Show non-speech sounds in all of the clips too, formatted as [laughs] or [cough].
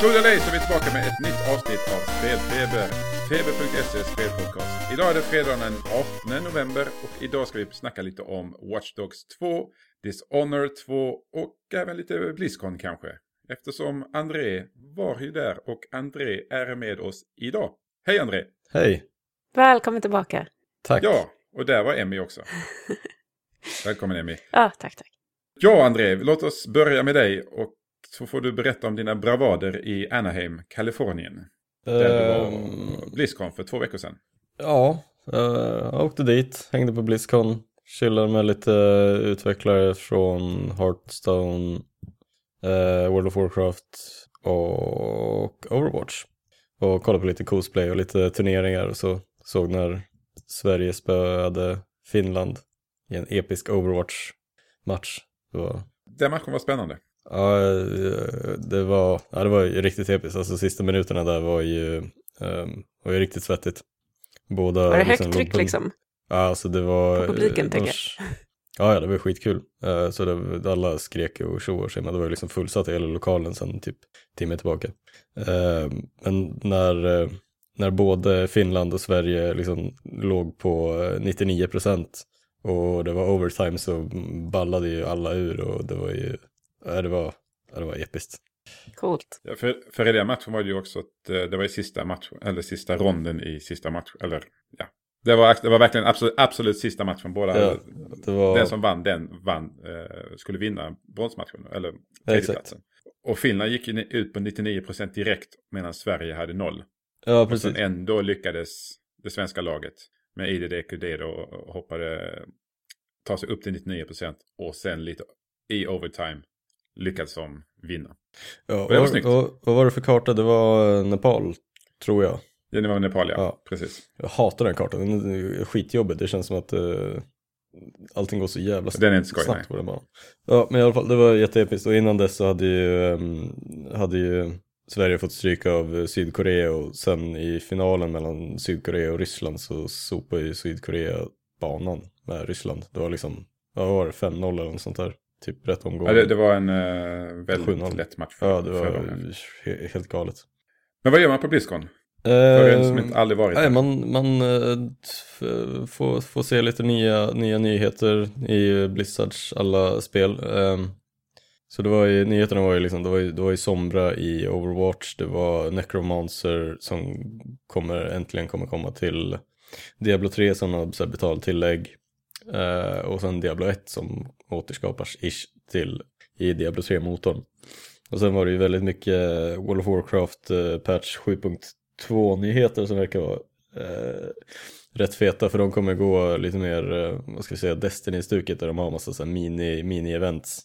Tro det eller ej så är vi tillbaka med ett nytt avsnitt av Spelfeber. Feber.se spelpodcast. Idag är det fredagen den 18 november och idag ska vi snacka lite om Watch Dogs 2, Dishonored 2 och även lite Blizzcon kanske. Eftersom André var ju där och André är med oss idag. Hej André! Hej! Välkommen tillbaka. Tack. Ja, och där var Emmy också. [laughs] Välkommen Emmy. Ja, tack, tack. Ja André, låt oss börja med dig och så får du berätta om dina bravader i Anaheim, Kalifornien. Där du var Ehm, Blizzcon för två veckor sedan. ja, eh, jag åkte dit, hängde på Blizzcon, chillade med lite utvecklare från Hearthstone, eh, World of Warcraft och Overwatch. Och kollade på lite cosplay och lite turneringar och så såg när Sverige spöade Finland i en episk Overwatch-match. Var Den matchen var spännande. Ja, eh, det var, ja, det var ju riktigt episkt. Alltså sista minuterna där var ju, um, var ju riktigt svettigt. Båda Var det liksom högt tryck på- liksom? Ja, alltså det var... På publiken, eh, tänker de- Ja, ja, det var skitkul. Eh, så det, alla skrek och tjoade sig, men det var ju liksom fullsatt i hela lokalen sen typ timme tillbaka. Eh, men när, eh, när både Finland och Sverige liksom låg på eh, 99 procent och det var overtime så ballade ju alla ur och det var ju, ja, det var, ja, det var episkt. Coolt. Ja, för, för i den matchen var det ju också att eh, det var i sista matchen, eller sista ronden i sista matchen, eller ja. Det var, det var verkligen absolut, absolut sista matchen. Båda, Ja, det var... Den som vann, den vann, eh, skulle vinna bronsmatchen, eller tredjeplatsen. Och Finland gick ut på 99% direkt medan Sverige hade noll. Ja, Och precis. sen ändå lyckades det svenska laget med IDD då hoppade, ta sig upp till 99% och sen lite i overtime lyckades de vinna. Ja, det var och, snyggt. och, vad var det för karta? Det var eh, Nepal, tror jag. Det var Nepal, ja. Ja. Precis. Jag hatar den kartan, den är skitjobbig. Det känns som att uh, allting går så jävla Den är inte skoj, snabbt på den banan. Ja, men i alla fall, det var jätteepiskt. Och innan dess så hade ju, ehm, hade ju Sverige fått stryka av Sydkorea och sen i finalen mellan Sydkorea och Ryssland så sopade ju Sydkorea banan med Ryssland. Det var liksom, ja, vad var det, 5-0 eller något sånt där. Typ rätt omgång. Ja, det, det var en uh, väldigt 7-0. lätt match. För, Ja, det för var he- helt galet. Men vad gör man på Blizzcon? För en som inte aldrig varit Nej, man, man eh, får, får se lite nya, nya nyheter i Blizzards alla spel. Ehm, Så det var ju, nyheterna var ju liksom, det var ju, det var ju Sombra i Overwatch, det var Necromancer som kommer, äntligen kommer komma till Diablo 3 som har betalt tillägg. Uh, och sen Diablo 1 som återskapas ish till i Diablo 3-motorn. Och sen var det ju väldigt mycket eh, World of Warcraft uh, patch 7.2 nyheter som verkar vara uh, rätt feta för de kommer gå lite mer, vad ska vi säga, Destiny-stuket där de har massa så här mini-events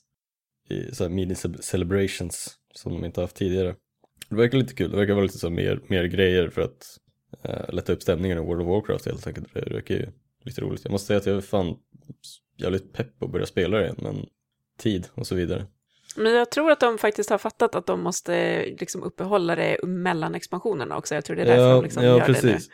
i, så här mini-celebrations som de inte haft tidigare. Det verkar lite kul, det verkar vara lite så här mer, mer grejer för att uh, lätta upp stämningen i World of Warcraft helt enkelt. Det verkar ju lite roligt. Jag måste säga att jag är fan jävligt pepp på att börja spela det igen, men tid och så vidare. Men jag tror att de faktiskt har fattat att de måste liksom uppehålla det mellan expansionerna också. Jag tror det är därför de liksom ja, gör det nu. precis.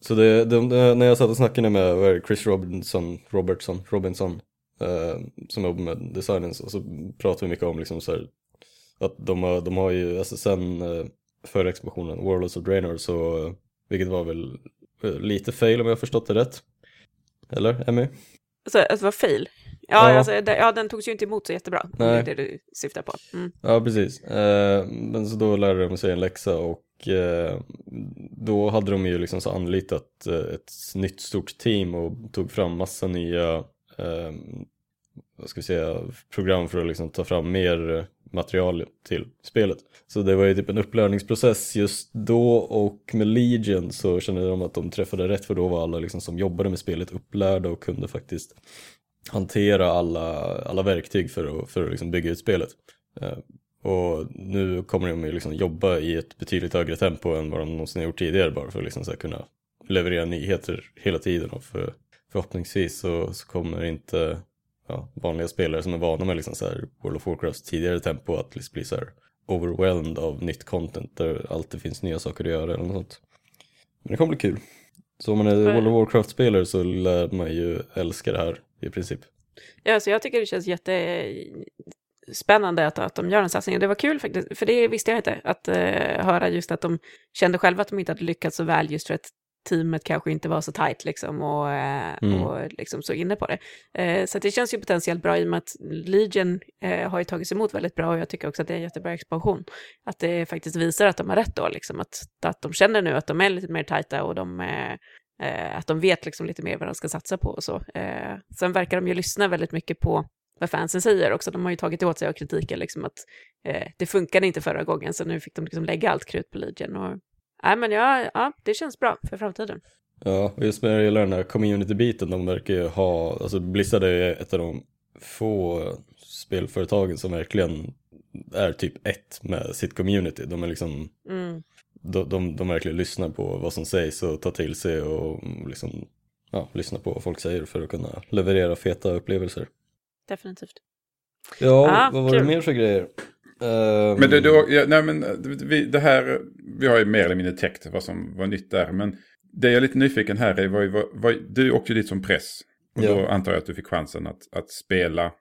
Så det, de, de, när jag satt och snackade med Chris Robinson, Robertson, Robinson eh, som jobbar med designen så, så pratade vi mycket om liksom så här, att de har, de har ju, alltså sen eh, förra expansionen, Warlords of Draenor, så, eh, vilket var väl eh, lite fail om jag förstått det rätt. Eller, Emmy? Alltså, att det var fail. Ja, Ja. Alltså, ja, den togs ju inte emot så jättebra. Nej. Det är det du syftar på. Mm. Ja, precis. Eh, men så då lärde de sig en läxa och eh, då hade de ju liksom så anlitat eh, ett nytt stort team och tog fram massa nya eh, vad ska vi säga, program för att liksom ta fram mer material till spelet. Så det var ju typ en upplärningsprocess just då och med Legion så kände de att de träffade rätt för då var alla liksom som jobbade med spelet upplärda och kunde faktiskt hantera alla, alla verktyg för att, för att liksom bygga ut spelet. Eh, och nu kommer de ju liksom jobba i ett betydligt högre tempo än vad de någonsin har gjort tidigare bara för att liksom så kunna leverera nyheter hela tiden och för, förhoppningsvis så, så kommer inte ja, vanliga spelare som är vana med liksom så här World of Warcrafts tidigare tempo att liksom bli så här overwhelmed av nytt content där alltid finns nya saker att göra eller något sånt. Men det kommer bli kul. Så om man är World of Warcraft-spelare så lär man ju älska det här i princip. Ja, så jag tycker det känns jätte spännande att, att de gör en satsning. Det var kul faktiskt, för det visste jag inte, att uh, höra just att de kände själva att de inte hade lyckats så väl just för att teamet kanske inte var så tajt liksom och, uh, mm. och liksom så inne på det. Uh, så det känns ju potentiellt bra i och med att Legion har ju tagits emot väldigt bra och jag tycker också att det är en jättebra expansion. Att det faktiskt visar att de har rätt då, liksom att, att de känner nu att de är lite mer tajta och de att de vet liksom lite mer vad de ska satsa på och så. sen verkar de ju lyssna väldigt mycket på vad fansen säger också. De har ju tagit åt sig av kritiken, liksom att eh, det funkade inte förra gången, så nu fick de liksom lägga allt krut på Legion. Och, nej, men ja, ja, det känns bra för framtiden. Ja, och just med hela den här community-biten, de verkar ju ha, alltså Blizzard är ett av de få spelföretagen som verkligen är typ ett med sitt community. De är liksom, mm. de, de, de verkligen lyssnar på vad som sägs och tar till sig och liksom, ja, lyssnar på vad folk säger för att kunna leverera feta upplevelser definitivt. Ja, ah, vad var kul. det mer för grejer? Um... Men, det, då, ja, nej, men vi, det här, vi har ju mer eller mindre täckt vad som var nytt där. Men det jag är lite nyfiken här är, vad, vad, vad, du åkte dit som press. Och ja. då antar jag att du fick chansen att, att spela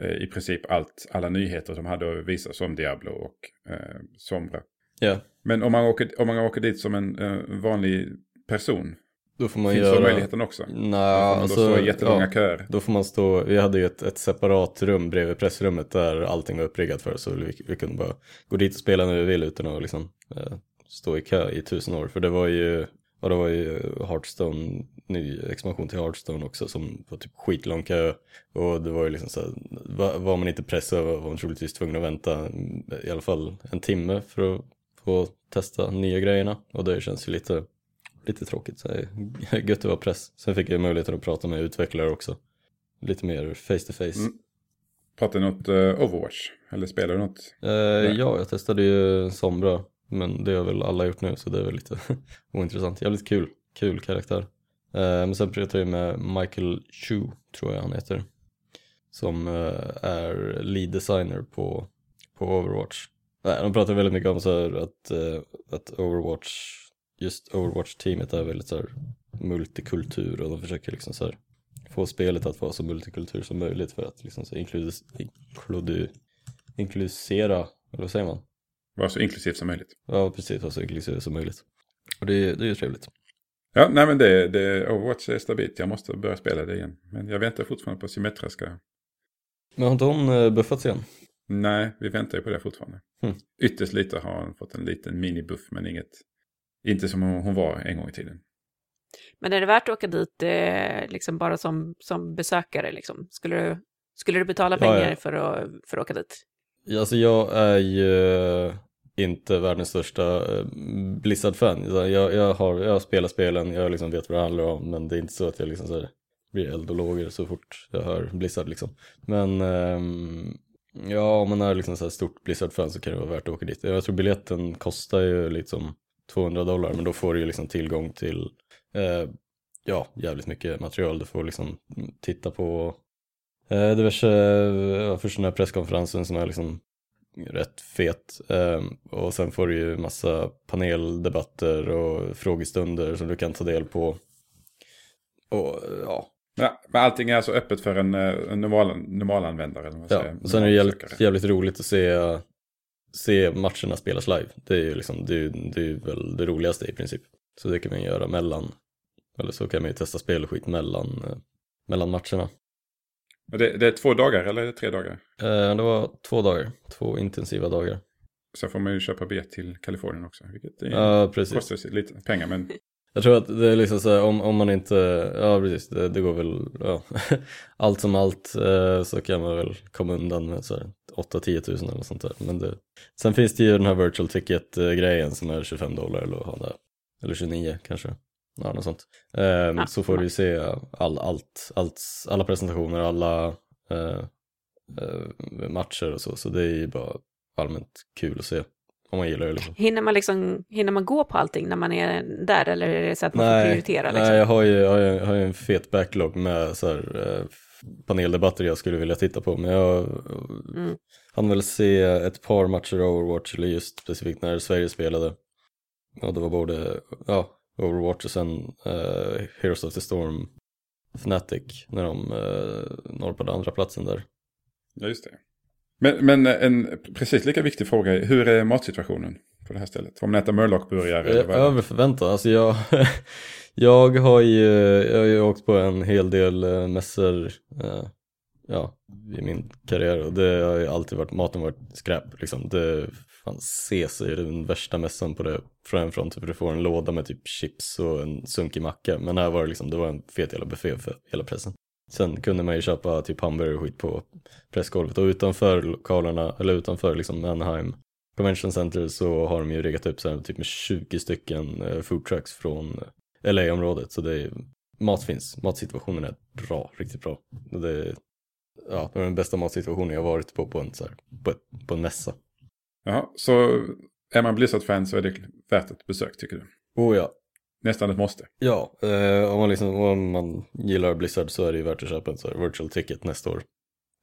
eh, i princip allt, alla nyheter som hade att visa som Diablo och eh, Sombra. Ja. Men om man, åker, om man åker dit som en eh, vanlig person, då får man Finns göra... möjligheten också? Nej, alltså, då stå i jättelånga ja, köer. Då får man stå, vi hade ju ett, ett separat rum bredvid pressrummet där allting var uppriggat för så vi, vi kunde bara gå dit och spela när vi vill utan att liksom, eh, stå i kö i tusen år. För det var ju, ja, det var ju Hearthstone, ny expansion till Hearthstone också som var typ skitlång kö. Och det var ju liksom så här, var, var man inte pressad var man troligtvis tvungen att vänta i alla fall en timme för att få testa nya grejerna. Och det känns ju lite lite tråkigt. Så [laughs] gött att vara press. Sen fick jag möjligheten att prata med utvecklare också. Lite mer face to face. Mm. Pratar du något uh, Overwatch? Eller spelar du något? Uh, ja, jag testade ju Sombra. Men det har väl alla gjort nu så det är väl lite [laughs] ointressant. Jävligt kul, kul karaktär. Uh, men sen pratade jag med Michael Chu, tror jag han heter. Som uh, är lead designer på, på Overwatch. Nej, de pratar väldigt mycket om så att, att Overwatch just Overwatch-teamet är väldigt så här multikultur och de försöker liksom så här få spelet att vara så multikultur som möjligt för att liksom så inkludis, inkludu, inklusera, eller vad säger man? Vara så inklusivt som möjligt. Ja, precis, vara så inklusivt som möjligt. Och det, det är ju trevligt. Ja, nej men det, det, Overwatch är stabilt. Jag måste börja spela det igen. Men jag väntar fortfarande på Symmetra ska... Men har inte hon eh, buffats igen? Nej, vi väntar ju på det fortfarande. Mm. Ytterst lite har hon fått en liten mini-buff men inget inte som hon var en gång i tiden. Men är det värt att åka dit eh, liksom bara som, som besökare? Liksom? Skulle, du, skulle du betala pengar ja, ja. För, att, för att åka dit? Alltså jag är ju inte världens största eh, Blizzard-fan. Jag, jag, har, jag spelar spelen, jag liksom vet vad det handlar om, men det är inte så att jag liksom så här, blir eld och lågor så fort jag hör Blizzard. Liksom. Men um, ja, om man är liksom så här stort Blizzard-fan så kan det vara värt att åka dit. Jag tror biljetten kostar ju liksom 200 dollar men då får du ju liksom tillgång till eh, ja, jävligt mycket material. Du får liksom titta på eh, diverse, ja, först den här presskonferensen som är liksom rätt fet eh, och sen får du ju massa paneldebatter och frågestunder som du kan ta del på. Och ja. Men allting är alltså öppet för en, eh, en normal, normalanvändare? Eller vad ja, och sen är det jävligt, jävligt roligt att se se matcherna spelas live. Det är ju liksom, det är, det är väl det roligaste i princip. Så det kan man göra mellan, eller så kan man ju testa spel och skit mellan, eh, mellan matcherna. Det, det, är två dagar eller är det tre dagar? Eh, det var två dagar, två intensiva dagar. Sen får man ju köpa biljett till Kalifornien också, vilket är, ja, kostar lite pengar men Jag tror att det är liksom så här, om, om man inte, ja precis, det, det går väl, ja, [laughs] allt som allt eh, så kan man väl komma undan med så 8-10 tusen eller sånt där. Men det, sen finns det ju den här virtual ticket-grejen som är 25 dollar eller vad det eller 29 kanske. Ja, något sånt. Eh, ja, så får du ju se all, allt, allt, alla presentationer, alla eh, eh, matcher och så, så det är ju bara allmänt kul att se. Om man gillar det liksom. Hinner man, liksom, hinner man gå på allting när man är där eller är det så att man nej, får prioritera? Liksom? Nej, jag har ju, jag har ju, jag har ju en fet backlog med så här, eh, paneldebatter jag skulle vilja titta på. Men jag mm. hann väl se ett par matcher Overwatch, eller just specifikt när Sverige spelade. Och det var både ja, Overwatch och sen uh, Heroes of the Storm Fnatic när de uh, når på den andra platsen där. Ja, just det. Men, men en precis lika viktig fråga är, hur är matsituationen på det här stället? Får man äta Murloc-burgare? Över förväntan. Alltså jag, [laughs] jag har ju jag har ju åkt på en hel del eh, mässor eh, ja, i min karriär och det har ju alltid varit, maten varit skräp liksom. Det, fan, ses är den värsta mässan på det från front för du får en låda med typ chips och en sunkig macka. Men här var det liksom, det var en fet jävla buffé för hela pressen. Sen kunde man ju köpa typ hamburgare och skit på pressgolvet och utanför lokalerna, eller utanför liksom Anaheim Convention Center så har de ju riggat upp så här, typ med 20 stycken eh, food trucks från LA-området så det är, mat finns, matsituationen är bra, riktigt bra. Det är, ja, det var den bästa matsituationen jag varit på på en, så här, på, på en mässa. Ja, så är man Blizzard-fan så är det värt ett besök tycker du? Oh ja. Nästan ett måste. Ja, eh, om, man liksom, om man gillar Blizzard så är det ju värt att köpa en så här virtual ticket nästa år.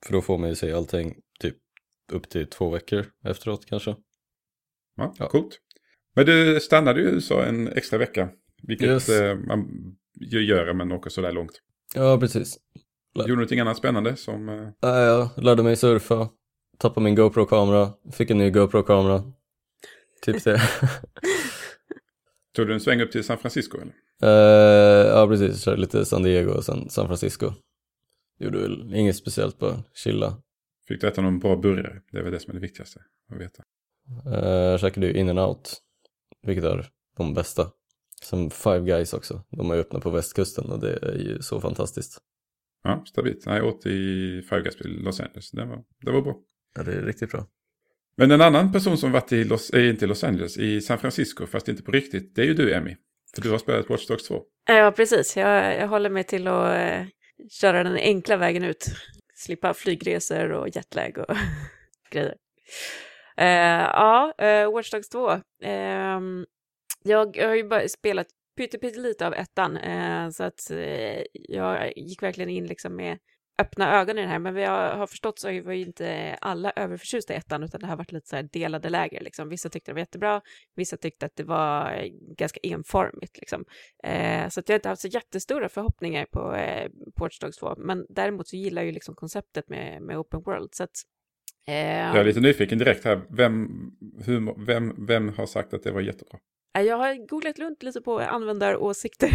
För då får man ju se allting typ upp till två veckor efteråt kanske. Ja, ja. coolt. Men du stannade i USA en extra vecka. Vilket yes. eh, man ju gör men åker sådär långt. Ja, precis. Gjorde du någonting annat spännande som... Eh... Ja, jag lärde mig surfa, tappade min GoPro-kamera, fick en ny GoPro-kamera. Typ det. [laughs] [laughs] Tog du en sväng upp till San Francisco eller? Uh, ja, precis. Körde lite San Diego och sen San Francisco. Gjorde väl inget speciellt, bara chilla. Fick du äta någon bra burgare? Det är väl det som är det viktigaste att veta. Uh, käkade ju in and out, vilket är de bästa. Som Five Guys också. De är öppna på västkusten och det är ju så fantastiskt. Ja, stabilt. Jag åt i Five Guys i Los Angeles. Det var, det var bra. Ja, det är riktigt bra. Men en annan person som varit i Los, äh, inte Los Angeles, i San Francisco, fast inte på riktigt, det är ju du Emmy. För du har spelat Watch Dogs 2. Ja, precis. Jag, jag håller mig till att eh, köra den enkla vägen ut. Slippa flygresor och jetlag och [laughs] grejer. Eh, ja, eh, Watch Dogs 2. Eh, jag, jag har ju bara spelat pyttelite av ettan, eh, så att eh, jag gick verkligen in liksom med öppna ögon i det här, men vi har, har förstått så var ju inte alla överförtjusta i ettan, utan det har varit lite så här delade läger. Liksom. Vissa tyckte det var jättebra, vissa tyckte att det var eh, ganska enformigt. Liksom. Eh, så att jag har inte haft så jättestora förhoppningar på eh, Porch Dogs 2, men däremot så gillar jag ju liksom konceptet med, med Open World. Så att, eh, jag är lite nyfiken direkt här, vem, hur, vem, vem har sagt att det var jättebra? Jag har googlat runt lite på användaråsikter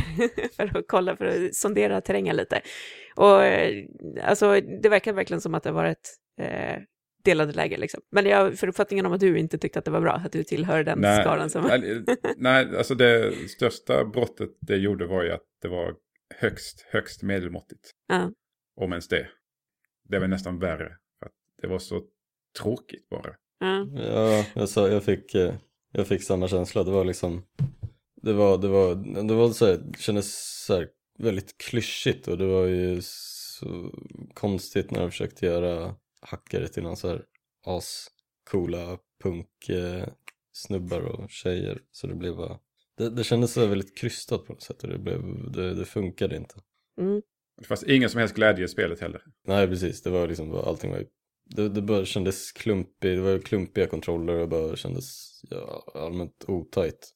[laughs] för att kolla, för att sondera terrängen lite. Och eh, alltså, det verkar verkligen som att det var ett eh, delade läger liksom. Men jag för uppfattningen om att du inte tyckte att det var bra, att du tillhör den nej, skaran som... nej, nej, alltså det största brottet det gjorde var ju att det var högst, högst medelmåttigt. Uh. Om ens det. Det var nästan värre. För att det var så tråkigt bara. Uh. Ja, jag, sa, jag fick... Eh jag fick samma känsla, det var liksom Det var, det var, det var så här, det kändes så här väldigt klyschigt och det var ju så konstigt när de försökte göra hackare till någon så här ascoola punk eh, snubbar och tjejer så det blev bara det, det kändes så väldigt krystat på något sätt och det, blev, det, det funkade inte. Mm. Det fanns ingen som helst glädje i spelet heller. Nej precis, det var liksom allting var det, det bara kändes klumpigt, det var klumpiga kontroller och bara kändes ja, allmänt otajt.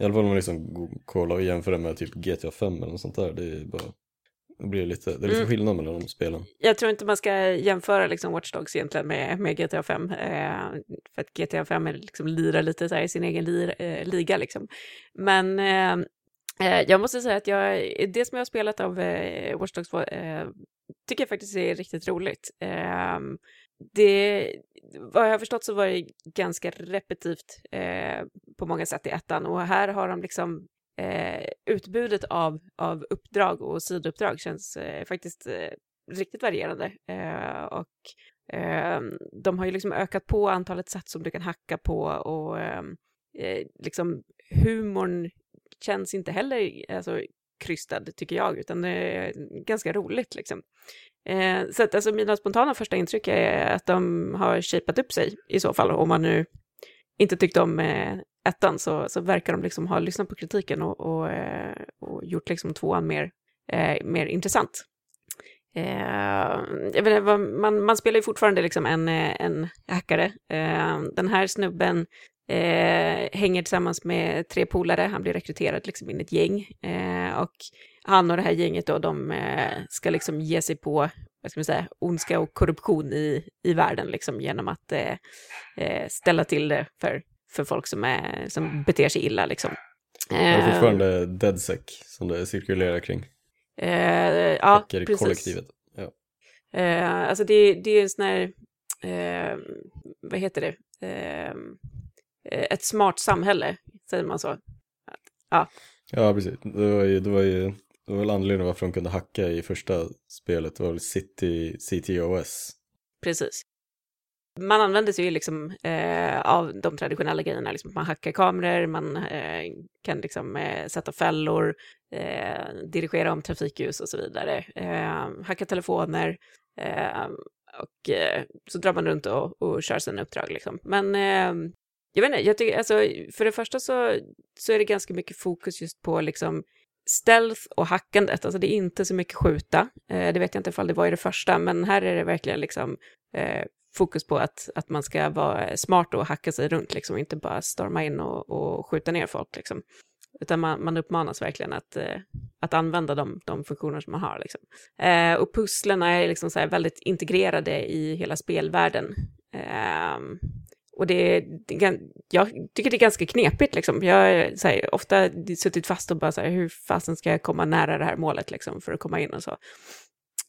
I alla fall om man liksom kollar och jämför det med typ GTA 5 eller något sånt där. Det är bara det blir lite, det är lite mm. skillnad mellan de spelen. Jag tror inte man ska jämföra liksom Watch Dogs egentligen med, med GTA 5. Eh, för att GTA 5 är liksom lirar lite så här i sin egen lir, eh, liga liksom. Men eh, eh jag måste säga att jag, det som jag har spelat av eh, Watch Dogs 2 eh, tycker jag faktiskt är riktigt roligt. Ehm, det, vad jag har förstått så var det ganska repetitivt eh, på många sätt i ettan. Och här har de liksom eh, utbudet av, av uppdrag och sidouppdrag känns eh, faktiskt eh, riktigt varierande. Eh, och ehm, de har ju liksom ökat på antalet sätt som du kan hacka på och ehm, eh, liksom humorn känns inte heller alltså, krystad tycker jag utan det är ganska roligt liksom. Eh, så att alltså mina spontana första intryck är att de har shapat upp sig i så fall. Om man nu inte tyckte om eh, ettan så, så verkar de liksom ha lyssnat på kritiken och, och, eh, och gjort liksom tvåan mer, eh, mer intressant. Eh, jag vet inte, man, man spelar ju fortfarande liksom en, eh, en hackare. Eh, den här snubben eh, hänger tillsammans med tre polare, han blir rekryterad liksom in i ett gäng. Eh, och han och det här gänget då, de eh, ska liksom ge sig på, vad ska man säga, ondska och korruption i, i världen liksom genom att eh, eh, ställa till det för, för folk som, är, som beter sig illa liksom. Det är fortfarande DeadSec som det cirkulerar kring. Eh, ja, precis. kollektivet. Ja. Eh, alltså det, det är en sån här, eh, vad heter det, eh, ett smart samhälle, säger man så. Ja, ja precis. Det var ju, det var ju det var väl anledningen varför de kunde hacka i första spelet, det var väl City, CTOS. Precis. Man använder sig ju liksom eh, av de traditionella grejerna, liksom man hackar kameror, man eh, kan liksom eh, sätta fällor, eh, dirigera om trafikljus och så vidare, eh, hacka telefoner eh, och så drar man runt och, och kör sina uppdrag liksom. Men jag vet inte, jag tycker, alltså, för det första så, så är det ganska mycket fokus just på liksom stealth och hackandet, alltså det är inte så mycket skjuta. Eh, det vet jag inte ifall det var i det första, men här är det verkligen liksom eh, fokus på att, att man ska vara smart och hacka sig runt, liksom, inte bara storma in och, och skjuta ner folk. Liksom. Utan man, man uppmanas verkligen att, eh, att använda de, de funktioner som man har. Liksom. Eh, och pusslen är liksom så väldigt integrerade i hela spelvärlden. Eh, och det, det, jag tycker det är ganska knepigt liksom. Jag har ofta suttit fast och bara så här, hur fasen ska jag komma nära det här målet liksom för att komma in och så.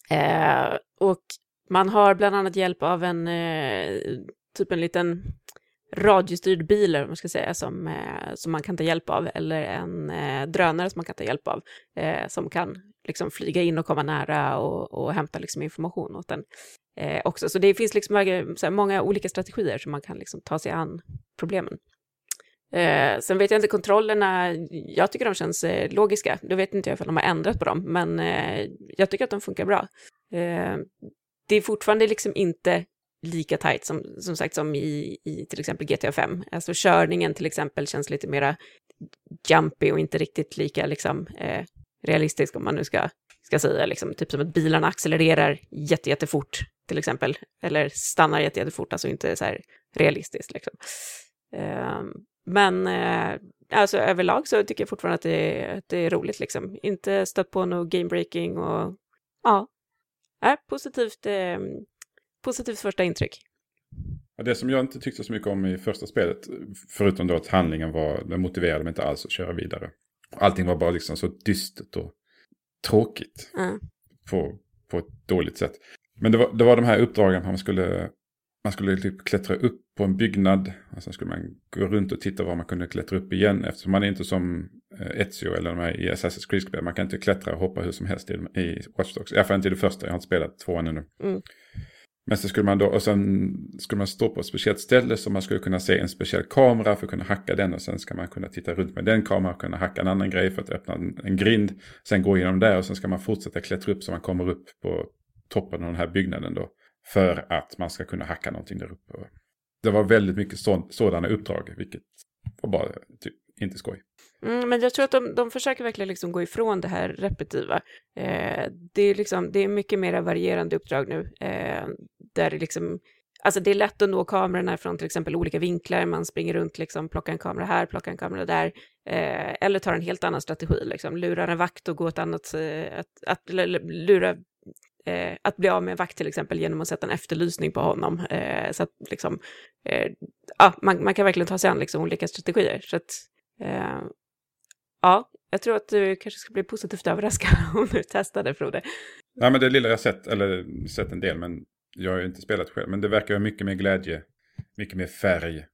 Eh, och man har bland annat hjälp av en, eh, typ en liten radiostyrd bil, eller man ska säga, som, eh, som man kan ta hjälp av, eller en eh, drönare som man kan ta hjälp av, eh, som kan liksom flyga in och komma nära och, och hämta liksom information åt en eh, också. Så det finns liksom här, många olika strategier som man kan liksom ta sig an problemen. Eh, sen vet jag inte, kontrollerna, jag tycker de känns eh, logiska. Då vet inte jag ifall de har ändrat på dem, men eh, jag tycker att de funkar bra. Eh, det är fortfarande liksom inte lika tajt som, som sagt som i, i till exempel GTA 5. Alltså körningen till exempel känns lite mera jumpy och inte riktigt lika liksom eh, realistisk om man nu ska, ska säga, liksom, typ som att bilarna accelererar jätte, jättefort till exempel, eller stannar jätte, jättefort, alltså inte så här realistiskt liksom. Eh, men eh, alltså överlag så tycker jag fortfarande att det, är, att det är roligt liksom. Inte stött på något game breaking och ja, är positivt, eh, positivt första intryck. Det som jag inte tyckte så mycket om i första spelet, förutom då att handlingen var, den motiverade mig inte alls att köra vidare. Allting var bara liksom så dystert och tråkigt. Mm. På, på ett dåligt sätt. Men det var, det var de här uppdragen man skulle, man skulle typ klättra upp på en byggnad. Och sen skulle man gå runt och titta var man kunde klättra upp igen. Eftersom man är inte som eh, Ezio eller de här i Assassin's Creed-spel. Man kan inte klättra och hoppa hur som helst i, i Watch Dogs. I alla fall inte i det första, jag har inte spelat tvåan ännu. Mm. Men så skulle man då, och sen skulle man stå på ett speciellt ställe så man skulle kunna se en speciell kamera för att kunna hacka den och sen ska man kunna titta runt med den kameran och kunna hacka en annan grej för att öppna en, en grind. Sen gå igenom där och sen ska man fortsätta klättra upp så man kommer upp på toppen av den här byggnaden då. För att man ska kunna hacka någonting där uppe. Det var väldigt mycket så, sådana uppdrag, vilket var bara typ inte skoj. Mm, men jag tror att de, de försöker verkligen liksom gå ifrån det här repetitiva. Eh, det, är liksom, det är mycket mer varierande uppdrag nu, eh, där det liksom Alltså det är lätt att nå kamerorna från till exempel olika vinklar, man springer runt, liksom, plockar en kamera här, plockar en kamera där, eh, eller tar en helt annan strategi, liksom, lurar en vakt och går ett annat, eh, att, att, lura, eh, att bli av med en vakt till exempel genom att sätta en efterlysning på honom. Eh, så att liksom, eh, ja, man, man, kan verkligen ta sig an liksom, olika strategier. Så att, eh, ja, jag tror att du kanske ska bli positivt överraskad [laughs] om du testade Frode. Nej, men det lilla jag sett, eller sett en del, men jag har ju inte spelat själv. Men det verkar vara mycket mer glädje, mycket mer färg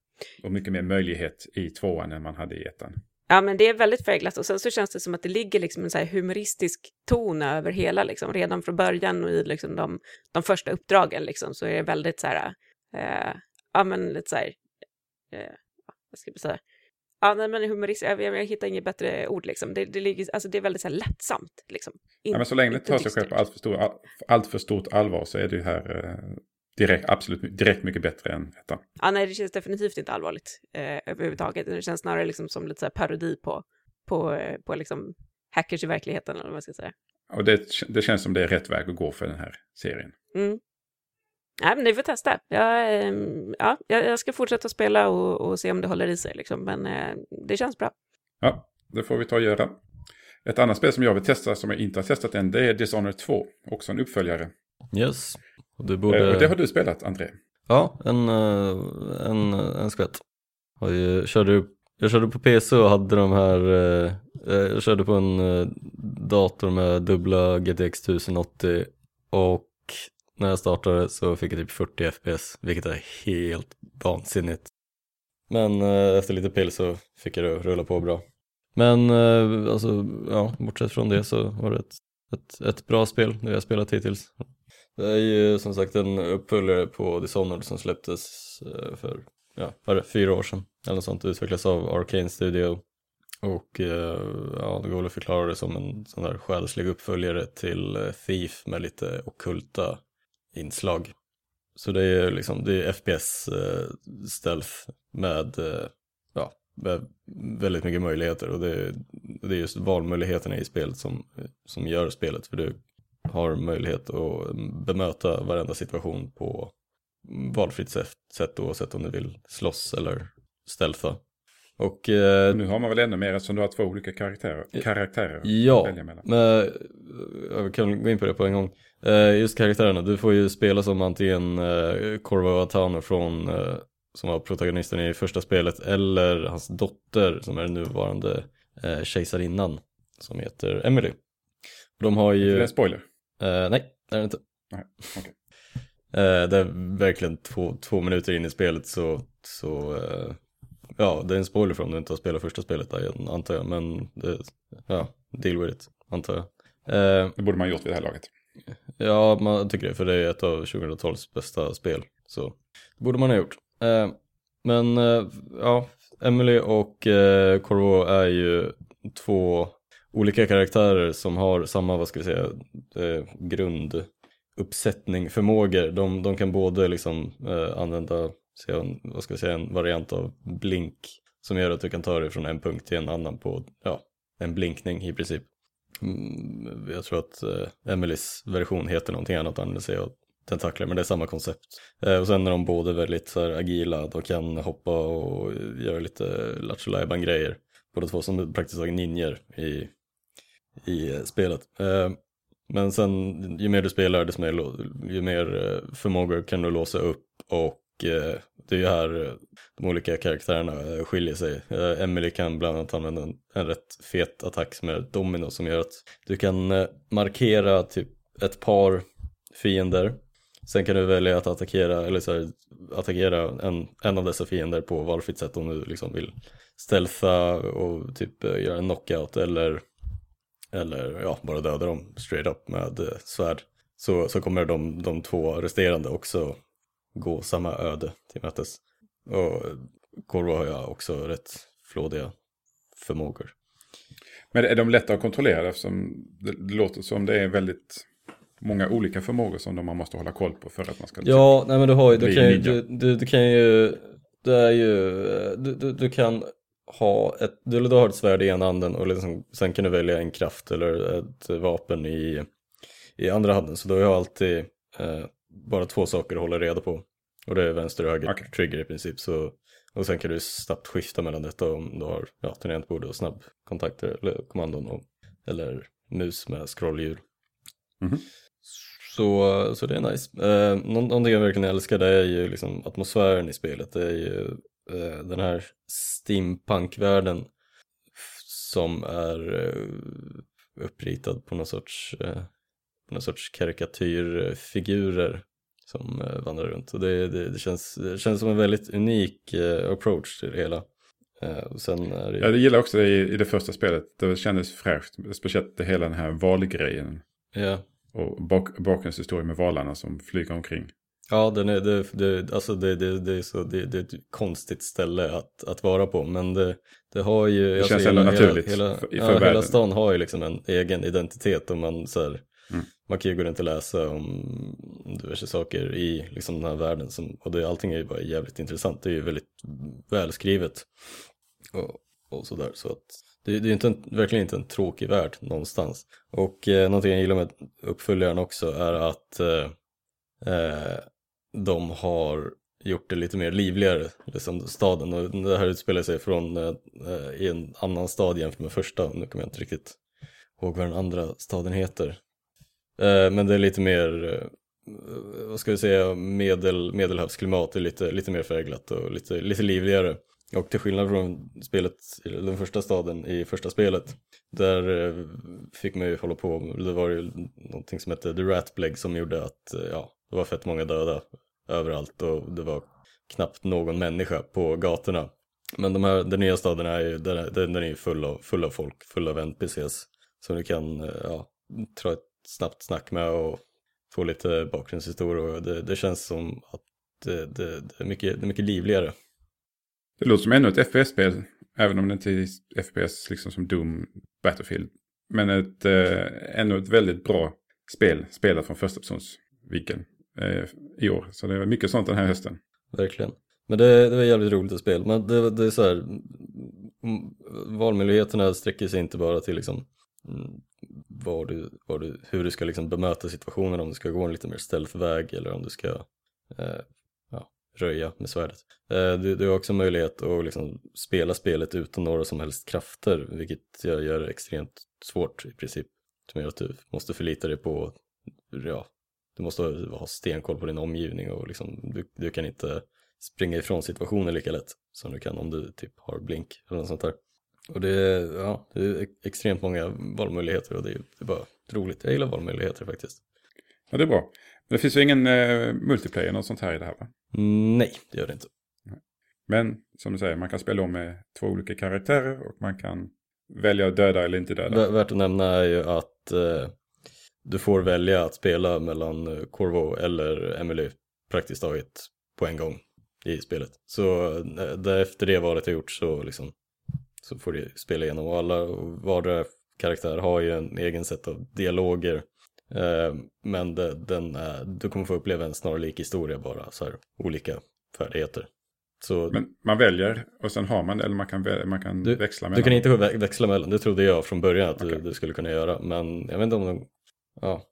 och mycket mer möjlighet i tvåan än man hade i ettan. Ja, men det är väldigt färgglatt och sen så känns det som att det ligger liksom en så humoristisk ton över hela, liksom. Redan från början och i liksom de, de första uppdragen liksom, så är det väldigt så här, eh, ja men lite så här, eh, vad ska jag säga, Ja, nej, men humorist, jag, jag, hittar inget bättre ord liksom. Det, det, ligger, alltså, det är väldigt så här, lättsamt liksom. In, ja, men så länge det tar sig själv på allt för, stor, allt för stort allvar så är det ju här eh, direkt, absolut direkt mycket bättre än ettan. Ja, nej, det känns definitivt inte allvarligt eh, överhuvudtaget. Det känns snarare liksom som lite så här parodi på, på, eh, på liksom hackers i verkligheten, eller vad man ska säga. Och det, det känns som det är rätt väg att gå för den här serien. Mm. Nej, men ni får testa. Jag, eh, ja, jag ska fortsätta spela och, och se om det håller i sig, liksom. men eh, det känns bra. Ja, det får vi ta och göra. Ett annat spel som jag vill testa som jag inte har testat än det är Dishonored 2. Också en uppföljare. Yes. Och, du borde... Eh, det har du spelat, André. Ja, en, eh, en, en skvätt. Jag körde, jag körde på PC och hade de här, eh, jag körde på en dator med dubbla GTX 1080 och när jag startade så fick jag typ 40 FPS, vilket är helt vansinnigt. Men efter lite pill så fick jag det att rulla på bra. Men alltså, ja, bortsett från det så var det ett, ett, ett bra spel, det jag spelat hittills. Det är ju som sagt en uppföljare på Dishonored som släpptes eh, för, ja, var det, fyra år sedan eller något sånt, utvecklas av Arcane Studio. Och eh, ja, det går väl att förklara det som en sån där själslig uppföljare till eh, Thief med lite okulta inslag. Så det är liksom, det är FPS stealth med, ja, med väldigt mycket möjligheter och det är, det är just valmöjligheterna i spelet som, som gör spelet. För du har möjlighet att bemöta varenda situation på valfritt sätt oavsett om du vill slåss eller stealtha. Och, eh, nu har man väl ännu mer eftersom du har två olika karaktärer. karaktärer ja, men eh, jag kan gå in på det på en gång. Eh, just karaktärerna, du får ju spela som antingen eh, Corvo Atano från, eh, som var protagonisten i första spelet, eller hans dotter som är nuvarande eh, kejsarinnan som heter Emily. De har ju... Är det en spoiler? Uh, nej, det är det inte. Nej, okay. uh, det är verkligen två, två minuter in i spelet så, så uh, ja, det är en spoiler för om du inte har spelat första spelet där, antar jag, men det, ja, deal with it, antar jag. det borde man gjort vid det här laget. Ja, man tycker det, för det är ett av 2012s bästa spel, så det borde man ha gjort. men ja, Emily och uh, Corvo är ju två olika karaktärer som har samma, vad ska vi säga, eh, grunduppsättning, förmågor. De, de kan både liksom eh, använda, en, vad ska vi säga, en variant av blink som gör att du kan ta dig från en punkt till en annan på, ja, en blinkning i princip. Mm, jag tror att eh, Emelies version heter någonting annat, använder sig av tentakler, men det är samma koncept. Eh, och sen är de båda väldigt så här, agila, de kan hoppa och göra lite lattjo grejer båda två som praktiskt taget ninjer i i eh, spelet. Eh, men sen ju mer du spelar desto mer, ju mer eh, förmågor kan du låsa upp och det är ju här de olika karaktärerna skiljer sig. Emily kan bland annat använda en, en rätt fet attack som är domino som gör att du kan markera typ ett par fiender. Sen kan du välja att attackera, eller så här, attackera en, en av dessa fiender på valfritt sätt om du liksom vill stealtha och typ göra en knockout eller eller ja, bara döda dem straight up med eh, svärd så, så kommer de, de två resterande också gå samma öde till mötes. Och Corvo har ju också rätt flådiga förmågor. Men är de lätta att kontrollera eftersom det låter som det är väldigt många olika förmågor som man måste hålla koll på för att man ska Ja, nej men du har ju, du kan ju, du, du, du, kan ju, det är ju, du, du, du kan ha ett, du, du har ett svärd i ena handen och liksom, sen kan du välja en kraft eller ett vapen i, i andra handen. Så då har jag alltid eh, bara två saker att hålla reda på. Och det är vänster och höger okay. trigger i princip. Så, och sen kan du snabbt skifta mellan detta om du har ja, tangentbord och snabbkontakter eller kommandon och, eller mus med scrollhjul. Mm -hmm. Så, så det är nice. Eh, någonting jag verkligen älskar det är ju liksom atmosfären i spelet. Det är ju den här steampunk-världen som är eh, uppritad på någon sorts, eh, någon sorts karikatyrfigurer som vandrar runt. Och det, det, det, känns, det känns som en väldigt unik approach till det hela. Och sen är det... Jag gillar också det i, i det första spelet. Det kändes fräscht. Speciellt det hela den här valgrejen. Ja. Och bak, bakgrundshistorien med valarna som flyger omkring. Ja, den är, det, det, alltså det, det, det, är så, det, det är ett konstigt ställe att, att vara på. Men det, det har ju... Det alltså känns hela, ändå naturligt hela, för, för ja, Hela stan har ju liksom en egen identitet. Och man, så här, mm. man kan ju gå runt och läsa om diverse saker i liksom den här världen. Som, och det, allting är ju bara jävligt intressant. Det är ju väldigt välskrivet. Och, och sådär. Så att det, det är ju inte en, verkligen inte en tråkig värld någonstans. Och eh, någonting jag gillar med uppföljaren också är att eh, eh de har gjort det lite mer livligare, liksom staden. Och det här utspelar sig från eh, i en annan stad jämfört med första. Nu kommer jag inte riktigt ihåg vad den andra staden heter. Eh, men det är lite mer, eh, vad ska vi säga, medel, medelhavsklimat är lite, lite mer färglat och lite, lite livligare. Och till skillnad från spelet, den första staden i första spelet, där eh, fick man ju hålla på, det var ju någonting som hette The Rat Plague som gjorde att, eh, ja, det var fett många döda överallt och det var knappt någon människa på gatorna. Men de här, den nya staden är ju, den, den är ju full av, full av folk, full av NPCs som du kan, eh, ja, ta ett snabbt snack med och få lite bakgrundshistoria och det, det känns som att det, det, det, är mycket, det är mycket livligare. Det låter som ännu ett FPS-spel, även om det inte är FPS liksom som Doom, Battlefield. Men ett, eh, ännu ett väldigt bra spel, spelat från första persons vinkeln i år. Så det är mycket sånt den här hösten. Verkligen. Men det, det var jävligt roligt att spela. Men det, det är så här, mm, valmöjligheterna sträcker sig inte bara till liksom mm, var du, var du, hur du ska liksom bemöta situationen, om du ska gå en lite mer stealth-väg eller om du ska eh, röja med svärdet. Eh, du, du har också möjlighet att liksom spela spelet utan några som helst krafter, vilket gör det extremt svårt i princip. Som gör att du måste förlita dig på, ja, du måste ha stenkoll på din omgivning och liksom, du, du kan inte springa ifrån situationen lika lätt som du kan om du typ har blink eller något sånt där. Och det är, ja, det är extremt många valmöjligheter och det är, det är bara roligt. Jag gillar valmöjligheter faktiskt. Ja, det är bra. Men det finns ju ingen eh, multiplayer något sånt här i det här va? Mm, nej, det gör det inte. Men som du säger, man kan spela om med två olika karaktärer och man kan välja att döda eller inte döda. Värt att nämna är ju att eh, du får välja att spela mellan eh, Corvo eller Emily praktiskt taget på en gång i spelet. Så eh, efter det valet är gjort så, liksom, så får du spela igenom och alla vardera karaktär har ju en egen sätt av dialoger Eh, men det, den är, du kommer få uppleva en snarlik historia bara, så här, olika färdigheter. Så, men man väljer och sen har man eller man kan, man kan du, växla mellan? Du kan inte växla mellan, det trodde jag från början att okay. du, du, skulle kunna göra. Men jag vet inte om de, ja,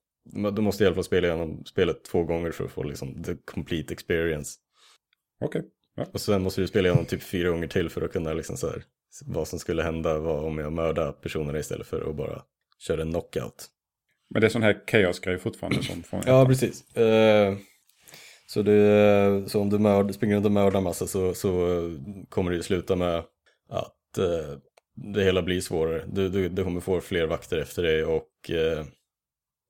du måste i alla fall spela igenom spelet två gånger för att få liksom the complete experience. Okej. Okay. Ja. Och sen måste du spela igenom typ fyra gånger till för att kunna liksom så här, vad som skulle hända var om jag mördade personerna istället för att bara köra en knockout. Men det är sån här chaos-grej fortfarande som från Ja, precis. Uh, så, det, så om du mörd, springer runt och mördar massa så, så kommer det ju sluta med att uh, det hela blir svårare. Du, du, du kommer få fler vakter efter dig och uh,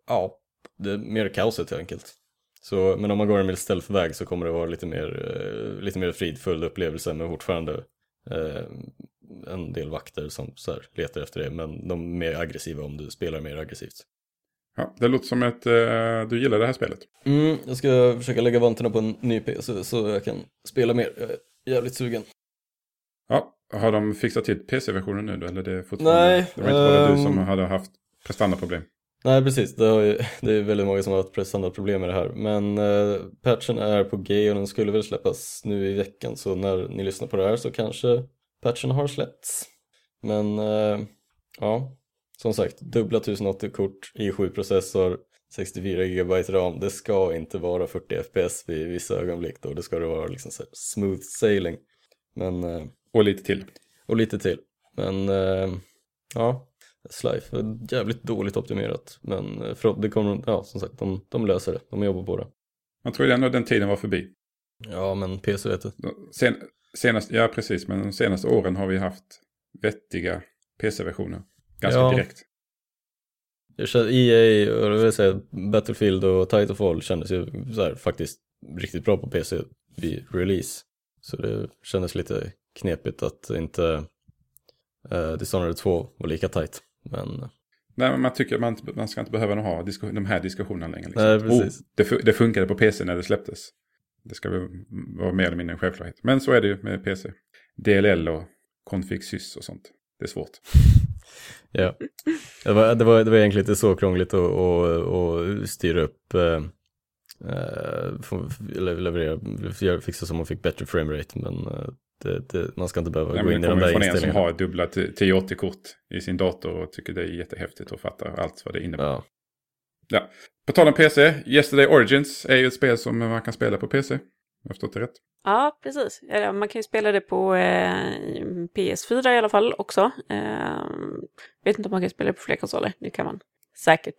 ja, det är mer kaoset helt enkelt. Så, men om man går en mer stealth-väg så kommer det vara lite mer, lite mer fridfull upplevelse men fortfarande en del vakter som så här, letar efter dig men de är mer aggressiva om du spelar mer aggressivt. Ja, det låter som att uh, du gillar det här spelet. Mm, jag ska försöka lägga vantarna på en ny PC så jag kan spela mer. Jag är jävligt sugen. Ja, har de fixat till PC-versionen nu då? Eller det är fortfarande... Nej. Det var inte bara um... du som ehm, hade haft prestandaproblem. Nej, precis. Det, har ju, [laughs] det är väldigt många som har haft prestandaproblem med det här. Men eh, patchen är på G och den skulle väl släppas nu i veckan. Så när ni lyssnar på det här så kanske patchen har släppts. Men eh, ja, som sagt, dubbla 1080-kort, i7-processor, 64 GB RAM. Det ska inte vara 40 FPS vid vissa ögonblick då. Det ska det vara liksom smooth sailing. Men, eh, och lite till. Och lite till. Men eh, ja, Slife är jävligt dåligt optimerat. Men eh, för, det kommer, ja som sagt, de, de löser det. De jobbar på det. Man tror ju ändå den tiden var förbi. Ja, men PC vet du. Sen, senast, ja, precis. Men de senaste åren har vi haft vettiga PC-versioner. Ganska ja. direkt. Jag känner, EA, och vill säga, Battlefield och Titanfall kändes ju så här, faktiskt riktigt bra på PC vid release. Så det kändes lite knepigt att inte uh, Dishonored 2 var lika tight. Men... Nej, men man tycker man, man ska inte behöva ha de här diskussionerna längre. Liksom. Nej, precis. Oh, det, det funkade på PC när det släpptes. Det ska väl vara mer eller mindre en självklarhet. Men så är det ju med PC. DLL och config sys och sånt. Det är svårt. [laughs] Ja, det var, det, var, det var egentligen inte så krångligt att, att, att styra upp eh, eh leverera, fixa så man fick bättre framerate men eh, det, det, man ska inte behöva Nej, gå in i de där inställningarna. Det kommer från en som har dubbla 1080-kort i sin dator och tycker det är jättehäftigt och fattar allt vad det innebär. Ja. Ja. På tal om PC, Yesterday Origins är ju ett spel som man kan spela på PC. Har jag förstått det rätt? Ja, precis. Man kan ju spela det på eh, PS4 i alla fall också. Eh, vet inte om man kan spela det på fler konsoler. Det kan man säkert.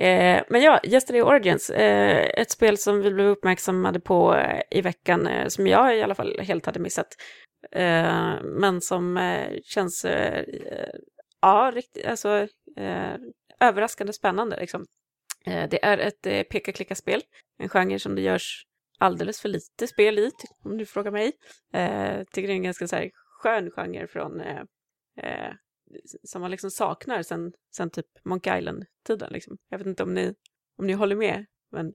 Eh, men ja, Yesterday Origins, eh, ett spel som vi blev uppmärksammade på eh, i veckan, eh, som jag i alla fall helt hade missat. Eh, men som eh, känns, eh, eh, ja, riktigt, alltså överraskande spännande liksom. det är ett peka-klicka-spel, en genre som det görs alldeles för lite spel i, om du frågar mig. Eh, tycker det är en ganska så här, skön genre från eh, eh, som man liksom saknar sen, sen typ Monkey Island-tiden. Liksom. Jag vet inte om ni, om ni håller med, men...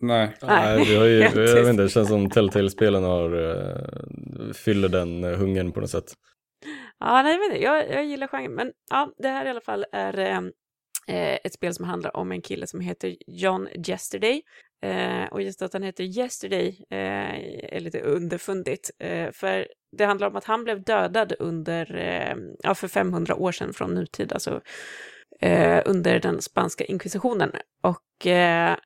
Nej. Nej, vi har ju, [laughs] jag vet inte, det känns som Telltale-spelen har, uh, fyller den uh, hungern på något sätt. Ja, nej, jag, vet inte, jag, jag gillar genren, men ja, det här i alla fall är uh, ett spel som handlar om en kille som heter John Yesterday. Eh, och just att han heter Yesterday eh, är lite underfundigt. Eh, för det handlar om att han blev dödad under, eh, ja, för 500 år sedan från nutid, alltså eh, under den spanska inkvisitionen. Och eh,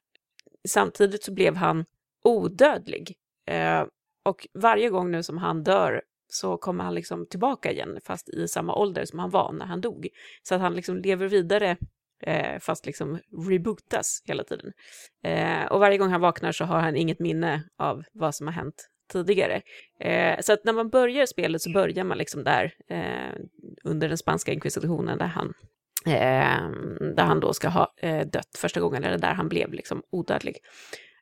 samtidigt så blev han odödlig. Eh, och varje gång nu som han dör så kommer han liksom tillbaka igen, fast i samma ålder som han var när han dog. Så att han liksom lever vidare eh, fast liksom rebootas hela tiden. Eh, och varje gång han vaknar så har han inget minne av vad som har hänt tidigare. Eh, så att när man börjar spelet så börjar man liksom där eh, under den spanska inkvisitionen där han eh, där han då ska ha eh, dött första gången, eller där han blev liksom odödlig.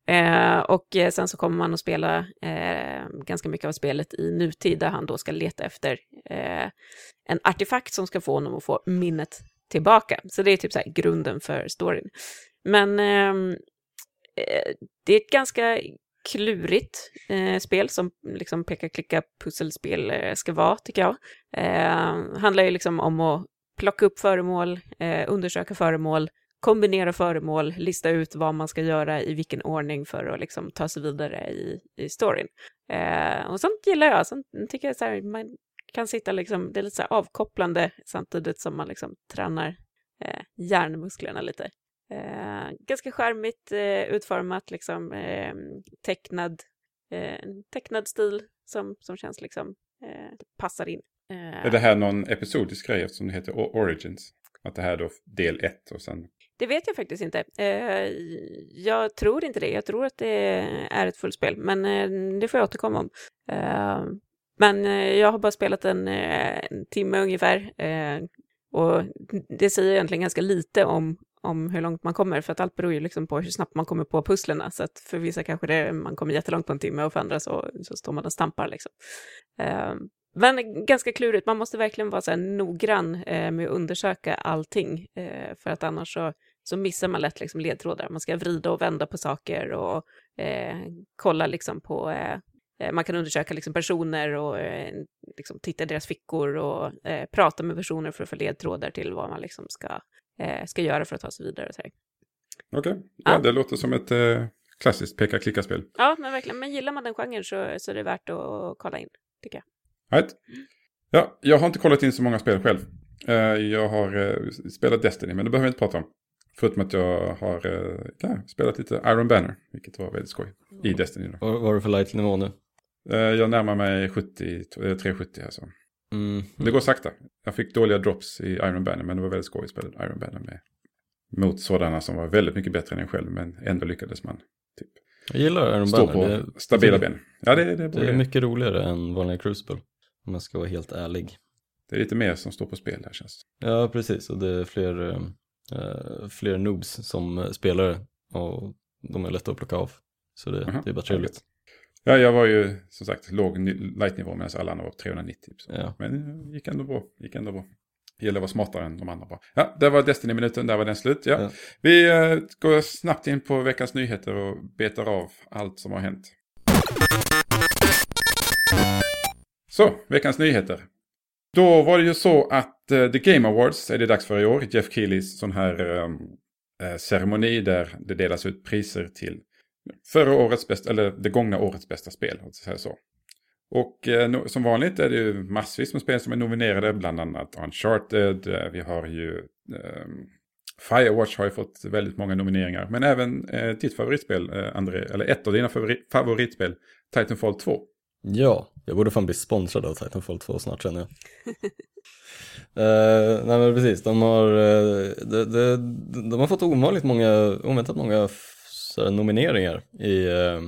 Eh, och eh, sen så kommer man att spela eh, ganska mycket av spelet i nutid, där han då ska leta efter eh, en artefakt som ska få honom att få minnet tillbaka. Så det är typ så här grunden för storyn. Men ehm, eh, det är ett ganska klurigt eh, spel som liksom peka-klicka pusselspel eh, ska vara, tycker jag. Eh, handlar ju liksom om att plocka upp föremål, eh, undersöka föremål, kombinera föremål, lista ut vad man ska göra i vilken ordning för att liksom ta sig vidare i, i storyn. Eh, och sånt gillar jag. Sånt tycker jag så här, man kan sitta liksom, det är lite så avkopplande samtidigt som man liksom tränar eh, hjärnmusklerna lite. Eh, ganska skärmigt eh, utformat, liksom eh, tecknad, eh, tecknad stil som, som känns liksom eh, passar in. är det här någon episodisk grej som det heter Origins? Att det här är då del ett och sen... Det vet jag faktiskt inte. jag tror inte det. Jag tror att det är ett fullspel, men det får jag återkomma om. Men eh, jag har bara spelat en, eh, en timme ungefär. Eh, och det säger egentligen ganska lite om, om hur långt man kommer, för att allt beror ju liksom på hur snabbt man kommer på pusslerna. Så att för vissa kanske det, man kommer jättelångt på en timme och för andra så, så står man och stampar liksom. Ehm, men ganska klurigt, man måste verkligen vara så här noggrann eh, med att undersöka allting, eh, för att annars så, så missar man lätt liksom ledtrådar. Man ska vrida och vända på saker och eh, kolla liksom på Eh, man kan undersöka liksom personer och eh, liksom titta i deras fickor och eh, prata med personer för att få ledtrådar till vad man liksom ska, eh, ska göra för att ta sig vidare. Okej, okay. ja, ja, det låter som ett eh, klassiskt peka-klicka-spel. Ja, men verkligen. Men gillar man den genren så, så är det värt att kolla in, tycker jag. Right. Ja, jag har inte kollat in så många spel själv. Eh, jag har spelat Destiny, men det behöver vi inte prata om. Förutom att jag har ja, spelat lite Iron Banner, vilket var väldigt skoj i Destiny. Då. Vad har du för light-nivå nu? Eh, jag närmar mig 70, 370 eh, alltså. Mm. Det går sakta. Jag fick dåliga drops i Iron Banner men det var väldigt skoj att spela Iron Banner med. Mot sådana som var väldigt mycket bättre än en själv men ändå lyckades man typ. Jag gillar Iron Stå Banner. på stabila ben. Ja, det, det, det är mycket roligare än vanliga Crucible. Om man ska vara helt ärlig. Det är lite mer som står på spel här känns det. Ja, precis. Och det är fler, äh, fler noobs som spelare. Och de är lätta att plocka av. Så det, uh -huh. det är bara trevligt. Ja, jag var ju som sagt låg light-nivå medan alla andra var 390. Typ, ja. Men det eh, gick ändå bra. Gick ändå bra. Det gäller att vara smartare än de andra bara. Ja, där var Destiny-minuten, där var den slut. Ja. ja. Vi uh, går snabbt in på veckans nyheter och betar av allt som har hänt. Så, veckans nyheter. Då var det ju så att uh, The Game Awards är det dags för i år. Jeff Keelys sån här um, uh, ceremoni där det delas ut priser till förra årets bästa, eller det gångna årets bästa spel. Att säga så. Och eh, som vanligt är det ju massvis med spel som är nominerade, bland annat Uncharted, eh, vi har ju eh, Firewatch har ju fått väldigt många nomineringar. Men även eh, ditt favoritspel, eh, André, eller ett av dina favorit favoritspel, Titanfall 2. Ja, jag borde fan bli sponsrad av Titanfall 2 snart känner jag. uh, [laughs] nej men precis, de har, de, de, de, har fått ovanligt många, oväntat många här, nomineringar i, eh,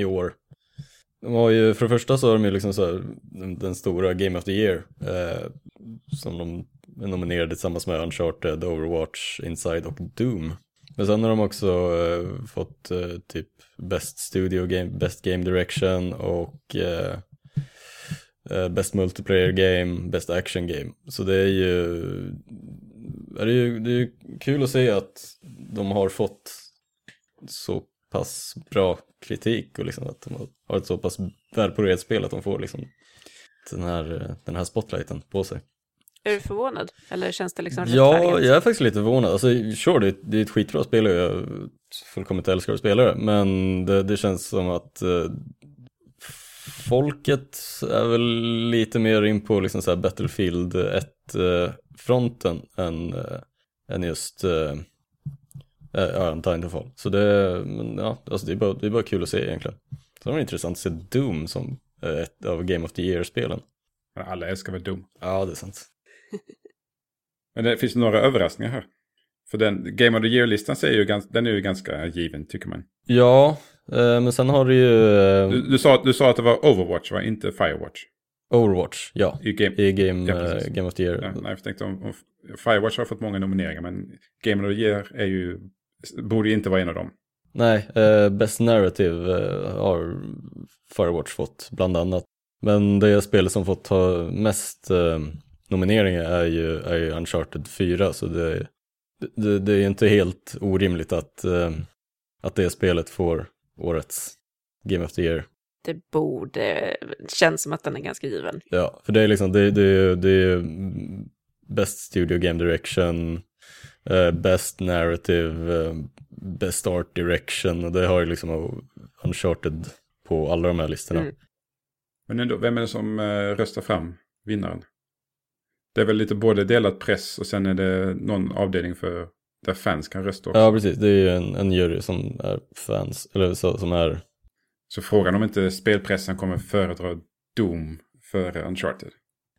i år. De har ju, för det första så har de ju liksom så här, den, den, stora Game of the Year eh, som de är nominerade tillsammans med Uncharted, Overwatch, Inside och Doom. Men sen har de också eh, fått typ Best Studio Game, Best Game Direction och eh, Best Multiplayer Game, Best Action Game. Så det är ju, är det, ju, det är ju kul att se att de har fått så pass bra kritik och liksom att de har ett så pass välpolerat spel att de får liksom den här, den här spotlighten på sig. Är du förvånad? Eller känns det liksom Ja, jag är faktiskt lite förvånad. Alltså, sure, det, det är ett skitbra spel och jag fullkomligt älskar att spela det. Men det, det känns som att eh, folket är väl lite mer in på liksom så Battlefield 1-fronten eh, än, äh, än just äh, ja, en Titanfall. Så det, ja, alltså det, är bara, det är bara kul att se egentligen. Så det var intressant att se Doom som ett av Game of the Year-spelen. Alla älskar väl Doom? Ja, det är sant. [laughs] Men det finns några överraskningar här. För den Game of the Year-listan är ju, den är ju ganska given tycker man. Ja, eh, men sen har du ju... Eh, du, du, sa, du sa att det var Overwatch va? Inte Firewatch? Overwatch, ja. I Game, I game, ja, uh, game of the Year. Ja, nej, jag tänkte om, om, Firewatch har fått många nomineringar men Game of the Year är ju, borde ju inte vara en av dem. Nej, uh, Best Narrative uh, har Firewatch fått bland annat. Men det spelet som fått ha mest nomineringar är ju, är ju Uncharted 4 så det, det, det är inte helt orimligt att, uh, att det spelet får årets Game of the Year. Det borde, känns som att den är ganska given. Ja, för det är liksom, det, det, det är Best Studio Game Direction, uh, Best Narrative, uh, Best Art Direction och det har ju liksom Uncharted på alla de här listorna. Mm. Men ändå, vem är det som röstar fram vinnaren? Det är väl lite både delat press och sen är det någon avdelning för där fans kan rösta också. Ja, precis. Det är ju en, en jury som är fans, eller så, som är... Så frågan om inte spelpressen kommer föredra Doom före Uncharted.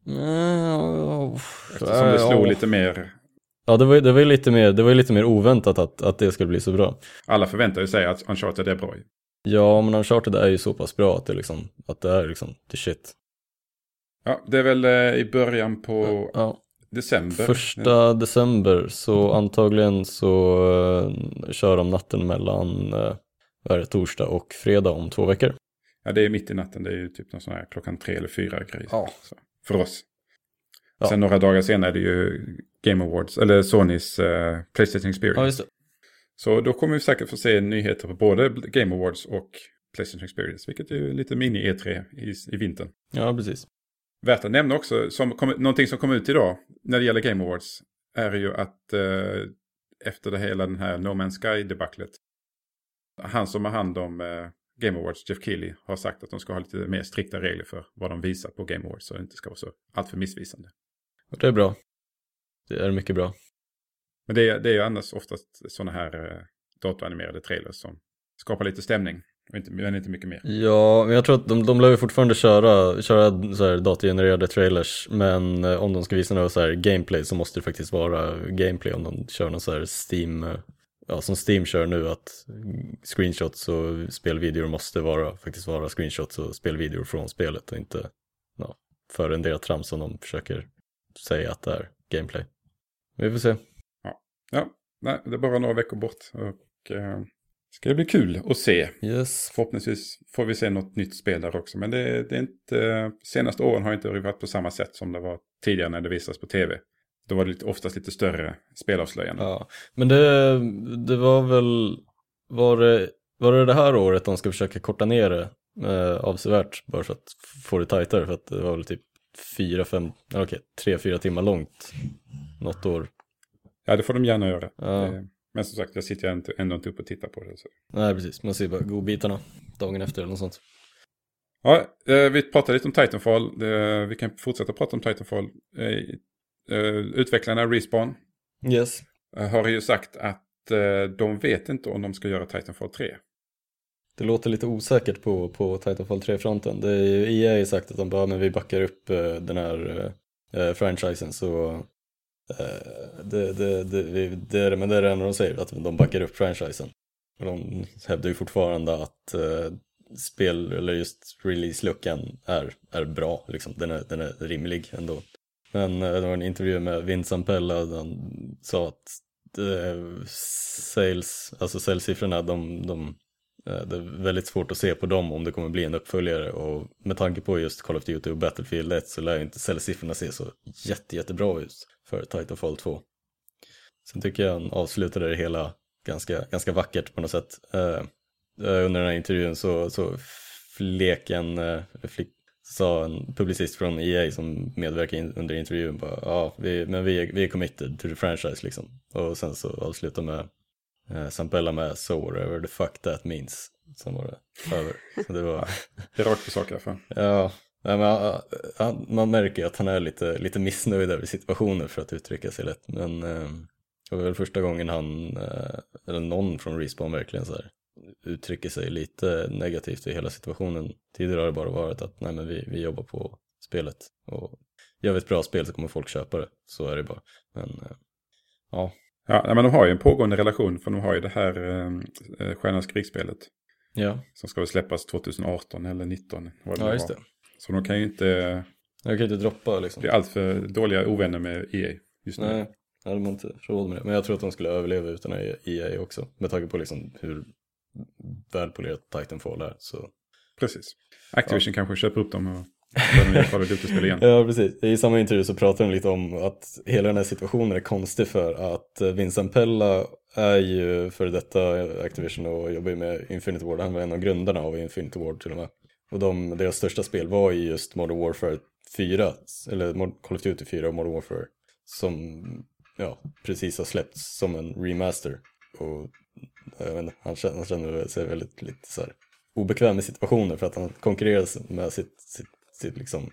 Mm, Eftersom det slog lite mer... Ja, det var, det var lite mer, det var lite mer oväntat att, att det skulle bli så bra. Alla förväntar ju sig att Uncharted är bra. Ja, men Uncharted är ju så pass bra att det, liksom, att det är liksom the shit. Ja, det är väl eh, i början på ja. december. Första december, så antagligen så uh, kör de natten mellan uh, är torsdag och fredag om två veckor. Ja, det är mitt i natten. Det är ju typ någon sån här klockan tre eller fyra grej. Ja. Så, för oss. Ja. Sen några dagar senare är det ju Game Awards, eller Sonys uh, Playstation Experience. Ja. Så då kommer vi säkert få se nyheter på både Game Awards och Playstation Experience, vilket är ju lite mini-E3 i, i vintern. Ja, precis. Värt att nämna också, som kom, någonting som kom ut idag när det gäller Game Awards är ju att eh, efter det hela den här No Man's Sky-debaclet. Han som har hand om eh, Game Awards, Jeff Keely, har sagt att de ska ha lite mer strikta regler för vad de visar på Game Awards så det inte ska vara så alltför missvisande. Det är bra. Det är mycket bra. Men det är, det är ju annars oftast sådana här eh, datoranimerade trailers som skapar lite stämning. Inte, men inte mycket mer. Ja, men jag tror att de, de lär ju fortfarande köra, köra så här datorgenererade trailers. Men eh, om de ska visa något så här gameplay så måste det faktiskt vara gameplay om de kör någon så här Steam, eh, ja som Steam kör nu att screenshots och spelvideor måste vara, faktiskt vara screenshots och spelvideor från spelet och inte ja, för en del trams som de försöker säga att det är gameplay. Vi får se. Ja, ja. Nej, det är bara några veckor bort. Och, eh, ska det bli kul att se. Yes. Förhoppningsvis får vi se något nytt spel där också. Men det, det är inte, senaste åren har inte varit på samma sätt som det var tidigare när det visades på tv. Då var det lite, oftast lite större spelavslöjanden. Ja, men det, det var väl, var det, var det det här året de ska försöka korta ner det eh, avsevärt bara för att få det tajtare? För att det var väl typ fyra, fem, okej, tre, fyra timmar långt något år. Ja, det får de gärna göra. Ja. Det, men som sagt, jag sitter ändå inte upp och tittar på det. Så. Nej, precis. Man ser bara godbitarna dagen efter eller något sånt. Ja, eh, vi pratade lite om Titanfall. Vi kan fortsätta prata om Titanfall. Eh, eh, utvecklarna Respawn. Yes. eh, har ju sagt att eh, de vet inte om de ska göra Titanfall 3. Det låter lite osäkert på, på Titanfall 3-fronten. EA har ju sagt att de bara, men vi backar upp eh, den här eh, franchisen så eh, Eh, det, det, det, det, är, men det är det enda de säger, att de backar upp franchisen. Och de hävdar ju fortfarande att eh, spel, eller just release-luckan är, är bra, liksom. den, är, den är rimlig ändå. Men eh, det var en intervju med Vincent Pella där han sa att eh, sales, alltså säljsiffrorna, de, de Eh, det är väldigt svårt att se på dem om det kommer bli en uppföljare och med tanke på just Call of Duty och Battlefield 1 så lär ju inte säljsiffrorna se så jätte, jättebra ut för Titanfall 2. Sen tycker jag han avslutade det hela ganska, ganska vackert på något sätt. Uh, under den här intervjun så, så flek en, uh, flick, sa en publicist från EA som medverkade in, under intervjun bara, ja, vi, men vi är, vi är committed to the franchise liksom. Och sen så avslutade med Eh, Sampella med So whatever the fuck that means. Sen var det över. Så det var... [laughs] det är rakt på sak i alla fall. Ja, men, han, man märker ju att han är lite, lite missnöjd över situationen för att uttrycka sig lätt. Men eh, det var väl första gången han, eh, eller någon från Respawn verkligen så här, uttrycker sig lite negativt i hela situationen. Tidigare har det bara varit att nej men vi, vi jobbar på spelet och gör vi ett bra spel så kommer folk köpa det. Så är det bara. Men eh, ja, Ja, men de har ju en pågående relation för de har ju det här eh, Stjärnans krigsspelet. Ja. Som ska väl släppas 2018 eller 2019. Ja, just det. Så de kan ju inte... De kan inte droppa liksom. Bli alltför dåliga ovänner med EA just nu. Nej, ja, de har inte råd med det. Men jag tror att de skulle överleva utan EA också. Med tanke på liksom hur välpolerat Titanfall är. Så... Precis. Activision ja. kanske köper upp dem och [laughs] Ja, precis. I samma intervju så pratar de lite om att hela den här situationen är konstig för att Vincent Pella är ju för detta Activision och jobbar ju med Infinity Ward. Han var en av grundarna av Infinity Ward till och med. Och de, deras största spel var ju just Modern Warfare 4, eller Call of Duty 4 och Modern Warfare. Som ja, precis har släppts som en remaster. Och inte, han känner, han känner sig väldigt lite så här obekväm i situationen för att han konkurrerar med sitt, sitt sitt, liksom,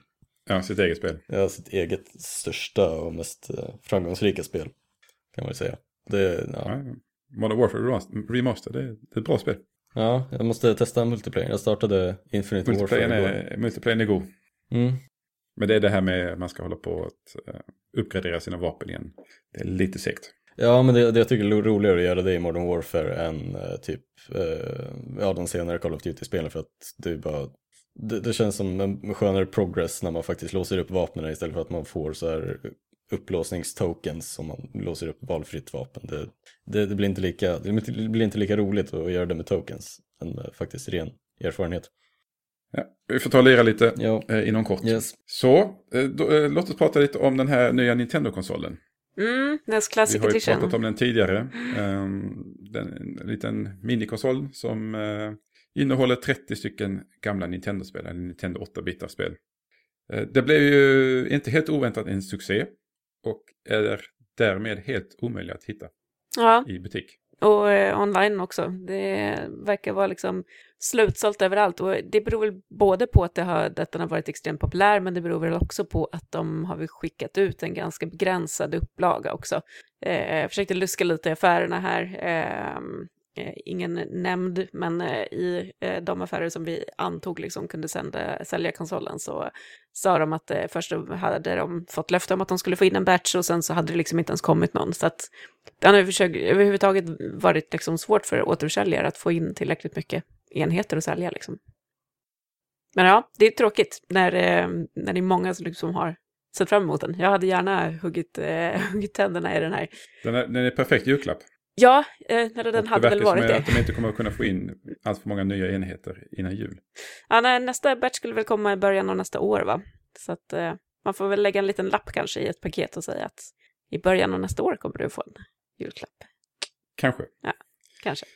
ja, sitt eget spel. Ja, sitt eget största och mest eh, framgångsrika spel. Kan man ju säga. Det, ja. Ja, Modern Warfare Remaster, det är ett bra spel. Ja, jag måste testa multiplayer. Jag startade Infinite multiplayer Warfare är, Multiplayer är god. Mm. Men det är det här med att man ska hålla på att uh, uppgradera sina vapen igen. Det är lite segt. Ja, men det, det jag tycker är roligare att göra det i Modern Warfare än uh, typ uh, ja, de senare Call of Duty-spelen för att det bara det, det, känns som en skönare progress när man faktiskt låser upp vapnen istället för att man får så här upplåsningstokens som man låser upp valfritt vapen. Det, det, det, blir inte lika, det blir inte lika roligt att göra det med tokens än med faktiskt ren erfarenhet. Ja, vi får ta och lira lite ja. eh, inom kort. Yes. Så, eh, då, eh, låt oss prata lite om den här nya Nintendo-konsolen. Mm, NES Classic Edition. Vi har ju pratat om den tidigare. Um, den, en liten minikonsol som uh, Innehåller 30 stycken gamla Nintendo-spel, eller Nintendo 8-bitar-spel. Eh, det blev ju inte helt oväntat en succé och är därmed helt omöjlig att hitta ja. i butik. Och eh, online också. Det verkar vara liksom slutsålt överallt. Och det beror väl både på att, det har, att den har varit extremt populär, men det beror väl också på att de har skickat ut en ganska begränsad upplaga också. Eh, jag försökte luska lite i affärerna här. Eh, Eh, ingen nämnd, men eh, i eh, de affärer som vi antog liksom kunde sända, sälja konsolen så sa de att först hade de fått löfte om att de skulle få in en batch och sen så hade det liksom inte ens kommit någon. Så att det har försökt, överhuvudtaget varit liksom svårt för återförsäljare att få in tillräckligt mycket enheter att sälja. Liksom. Men ja, det är tråkigt när, när det är många som liksom har sett fram emot den. Jag hade gärna huggit, [laughs] huggit tänderna i den här. Den är, den är perfekt julklapp. Ja, eh, den hade väl varit det. att de inte kommer att kunna få in allt för många nya enheter innan jul. Ja, nej, nästa batch skulle väl komma i början av nästa år, va? Så att eh, man får väl lägga en liten lapp kanske i ett paket och säga att i början av nästa år kommer du få en julklapp. Kanske. Ja, kanske.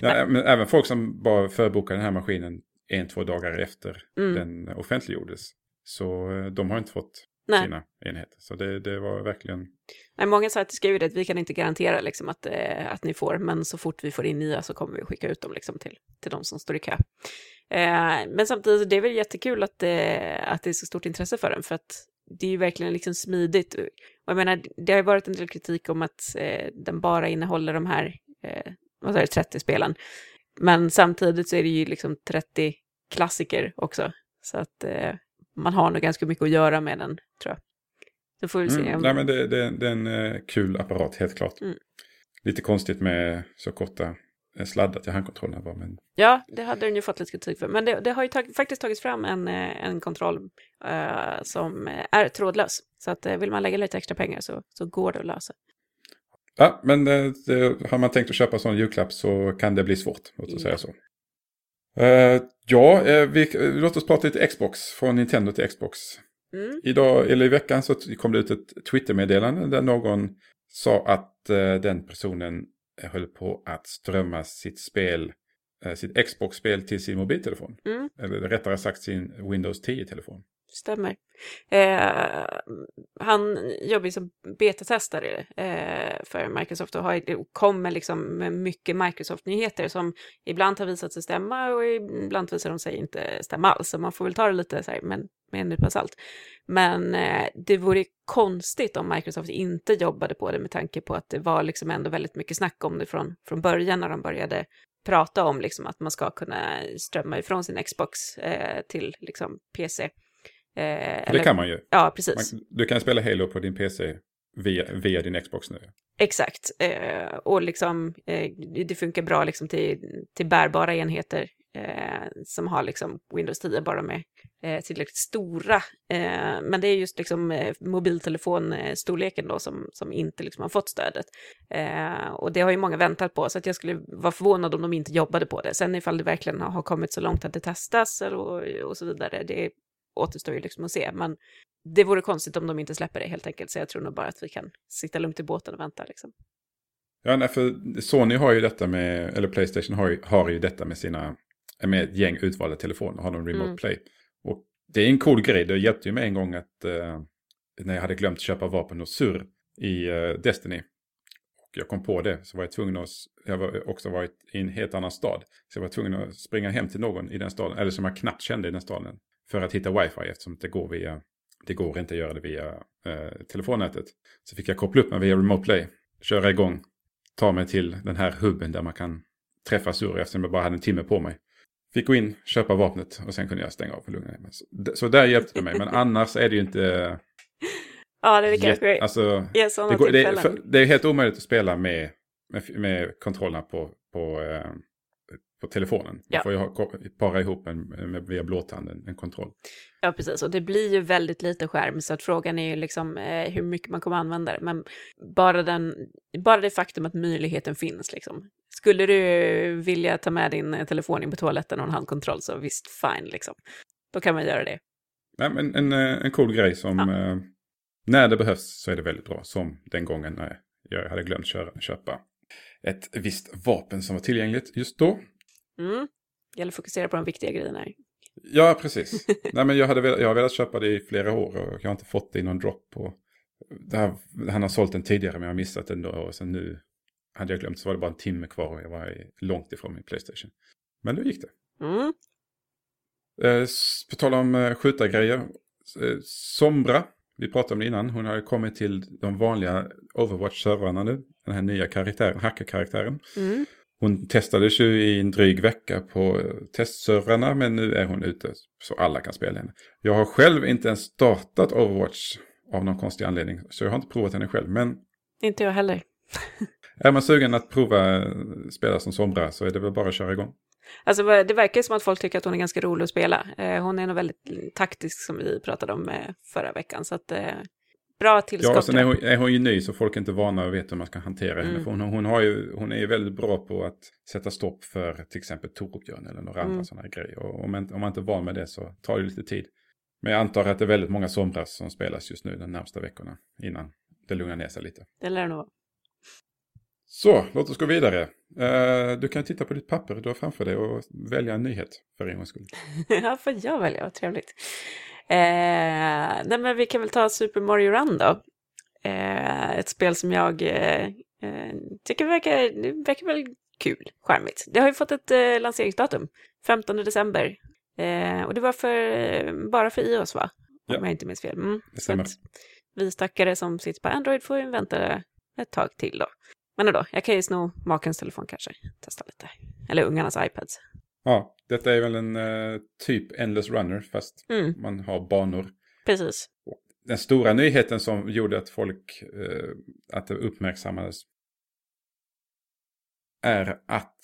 Ja, men även folk som bara förbokar den här maskinen en, två dagar efter mm. den offentliggjordes. Så eh, de har inte fått Nej. sina enheter. Så det, det var verkligen... Nej, många sa att skrivit att vi kan inte garantera liksom, att, eh, att ni får, men så fort vi får in nya så kommer vi skicka ut dem liksom, till, till de som står i kö. Eh, men samtidigt, det är väl jättekul att, eh, att det är så stort intresse för den, för att det är ju verkligen liksom smidigt. Och jag menar, det har ju varit en del kritik om att eh, den bara innehåller de här, eh, vad säger 30 spelen. Men samtidigt så är det ju liksom 30 klassiker också. Så att eh, man har nog ganska mycket att göra med den, tror jag. Så får vi se. Mm, nej, men det, det, det är en eh, kul apparat, helt klart. Mm. Lite konstigt med så korta eh, sladdar till handkontrollerna bara, men Ja, det hade den ju fått lite kritik för. Men det, det har ju tag, faktiskt tagits fram en, eh, en kontroll eh, som är trådlös. Så att vill man lägga lite extra pengar så, så går det att lösa. Ja, men det, det, har man tänkt att köpa sån julklapp så kan det bli svårt. Låt oss Ja. säga så. Eh, ja, eh, vi, låt oss prata lite Xbox. Från Nintendo till Xbox. Mm. Idag, eller i veckan så kom det ut ett Twitter-meddelande där någon sa att eh, den personen höll på att strömma sitt spel, eh, sitt Xbox-spel till sin mobiltelefon. Mm. Eller rättare sagt sin Windows 10-telefon. Stämmer. Eh, han jobbar ju som betatestare eh, för Microsoft och har, och kommer liksom med mycket Microsoft-nyheter som ibland har visat sig stämma och ibland visar de sig inte stämma alls. Så man får väl ta det lite så här, men, med en nypa salt. Men eh, det vore konstigt om Microsoft inte jobbade på det med tanke på att det var liksom ändå väldigt mycket snack om det från, från början när de började prata om liksom att man ska kunna strömma ifrån sin Xbox eh, till liksom PC. Eh, Det kan man ju. Ja, precis. Man, du kan spela Halo på din PC via, via din Xbox nu. Exakt. Eh, och liksom, eh, det funkar bra liksom till, till bärbara enheter eh, som har liksom Windows 10 bara med eh, tillräckligt stora. Eh, men det är just liksom mobiltelefonstorleken då som, som inte liksom har fått stödet. Och det har ju många väntat på, så att jag skulle vara förvånad om de inte jobbade på det. Sen ifall det verkligen har kommit så långt att det testas och, och så vidare, det återstår ju liksom att se. Men det vore konstigt om de inte släpper det helt enkelt, så jag tror nog bara att vi kan sitta lugnt i båten och vänta liksom. Ja, nej, för Sony har ju detta med, eller Playstation har ju, har ju detta med sina, med ett gäng utvalda telefoner, har de remote Mm. play. Och det är en cool grej, det hjälpte ju mig en gång att eh, när jag hade glömt köpa vapen och surr i eh, Destiny. Och jag kom på det, så var jag tvungen att, jag var också varit i en helt annan stad. Så jag var tvungen att springa hem till någon i den staden, eller som jag knappt kände i den staden. För att hitta wifi eftersom det går via, det går inte att göra det via eh, telefonnätet. Så fick jag koppla upp mig via remote play, köra igång, ta mig till den här hubben där man kan träffa sur eftersom jag bara hade en timme på mig. Fick gå in, köpa vapnet och sen kunde jag stänga av och lugna mig. Så, så där hjälpte det mig, men annars är det ju inte... [laughs] Ja, det är kanske jätte- alltså, är sådana det, går, det, är, för, det är helt omöjligt att spela med, med, med kontrollerna på, på, eh, på telefonen. Man Ja. får ju ha, para ihop en, med, via blåtanden, en kontroll. Ja, precis. Och det blir ju väldigt lite skärm, så att frågan är ju liksom eh, hur mycket man kommer använda det. Men bara, den, bara det faktum att möjligheten finns, liksom. Skulle du vilja ta med din eh, telefon in på toaletten och en handkontroll, så visst, fine, liksom. Då kan man göra det. Nej, men en, eh, en cool grej som Ja. eh, när det behövs så är det väldigt bra. Som den gången när jag hade glömt köra, köpa ett visst vapen som var tillgängligt just då. Mm. Gäller att fokusera på de viktiga grejerna. här. Ja, precis. [laughs] Nej, men jag, hade velat, jag har velat köpa det i flera år och jag har inte fått det i någon drop. Det här, han har sålt den tidigare men jag har missat den då. Och sen nu hade jag glömt så var det bara en timme kvar och jag var långt ifrån min Playstation. Men nu gick det. Mm. Eh, på tal om eh, skjutargrejer. Eh, Sombra, vi pratade om det innan. Hon har kommit till de vanliga Overwatch-servrarna nu. Den här nya karaktären, hackerkaraktären. Mm. Hon testades ju i en dryg vecka på testservrarna men nu är hon ute så alla kan spela henne. Jag har själv inte ens startat Overwatch av någon konstig anledning så jag har inte provat henne själv. Men Inte jag heller. [laughs] är man sugen att prova spela som Sombra så är det väl bara att köra igång. Alltså det verkar som att folk tycker att hon är ganska rolig att spela. Eh, hon är nog väldigt taktisk som vi pratade om eh, förra veckan. Så att, eh, bra tillskott. Ja, och sen är hon, är hon ju ny så folk är inte vana och vet hur man ska hantera henne. Mm. För hon, hon, har ju, hon är ju väldigt bra på att sätta stopp för till exempel Torbjörn eller några andra Mm. sådana här grejer. Och om man, om man inte är van med det så tar det lite tid. Men jag antar att det är väldigt många Sombras som spelas just nu de närmsta veckorna innan det lugnar ner sig lite. Det lär det nog vara. Så, låt oss gå vidare. Eh, du kan titta på ditt papper du har framför dig och välja en nyhet för en gångs skull. [laughs] ja, får jag välja? Vad trevligt. Eh, nej, men vi kan väl ta Super Mario Run då. Eh, ett spel som jag eh, eh, tycker verkar, det verkar väl kul, charmigt. Det har ju fått ett eh, lanseringsdatum, 15 december. Eh, och det var för, bara för iOS va? Om Ja. jag inte minns fel. Mm. Det stämmer. vi stackare som sitter på Android får ju vänta ett tag till då. Men ändå, jag kan ju sno makens telefon kanske. Testa lite. Eller ungarnas iPads. Ja, detta är väl en eh, typ Endless Runner fast Mm, man har banor. precis. Den stora nyheten som gjorde att folk, eh, att det uppmärksammades är att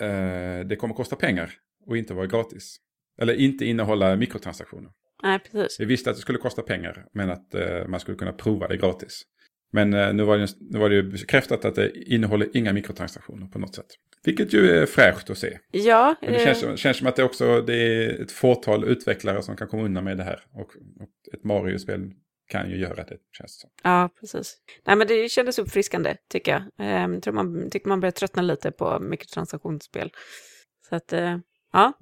eh, det kommer kosta pengar och inte vara gratis. Eller inte innehålla mikrotransaktioner. Nej, precis. Vi visste att det skulle kosta pengar men att eh, man skulle kunna prova det gratis. Men eh, nu, var det, nu var det ju bekräftat att det innehåller inga mikrotransaktioner på något sätt. Vilket ju är fräscht att se. Ja, Men det eh, känns, som- känns som att det också det är ett fåtal utvecklare som kan komma undan med det här. Och, och ett Mario-spel kan ju göra det, känns det som. ja, precis. Nej, men det kändes uppfriskande, tycker jag. Eh, Jag tror man, tycker man börjar tröttna lite på mikrotransaktionsspel. Så att, eh, ja,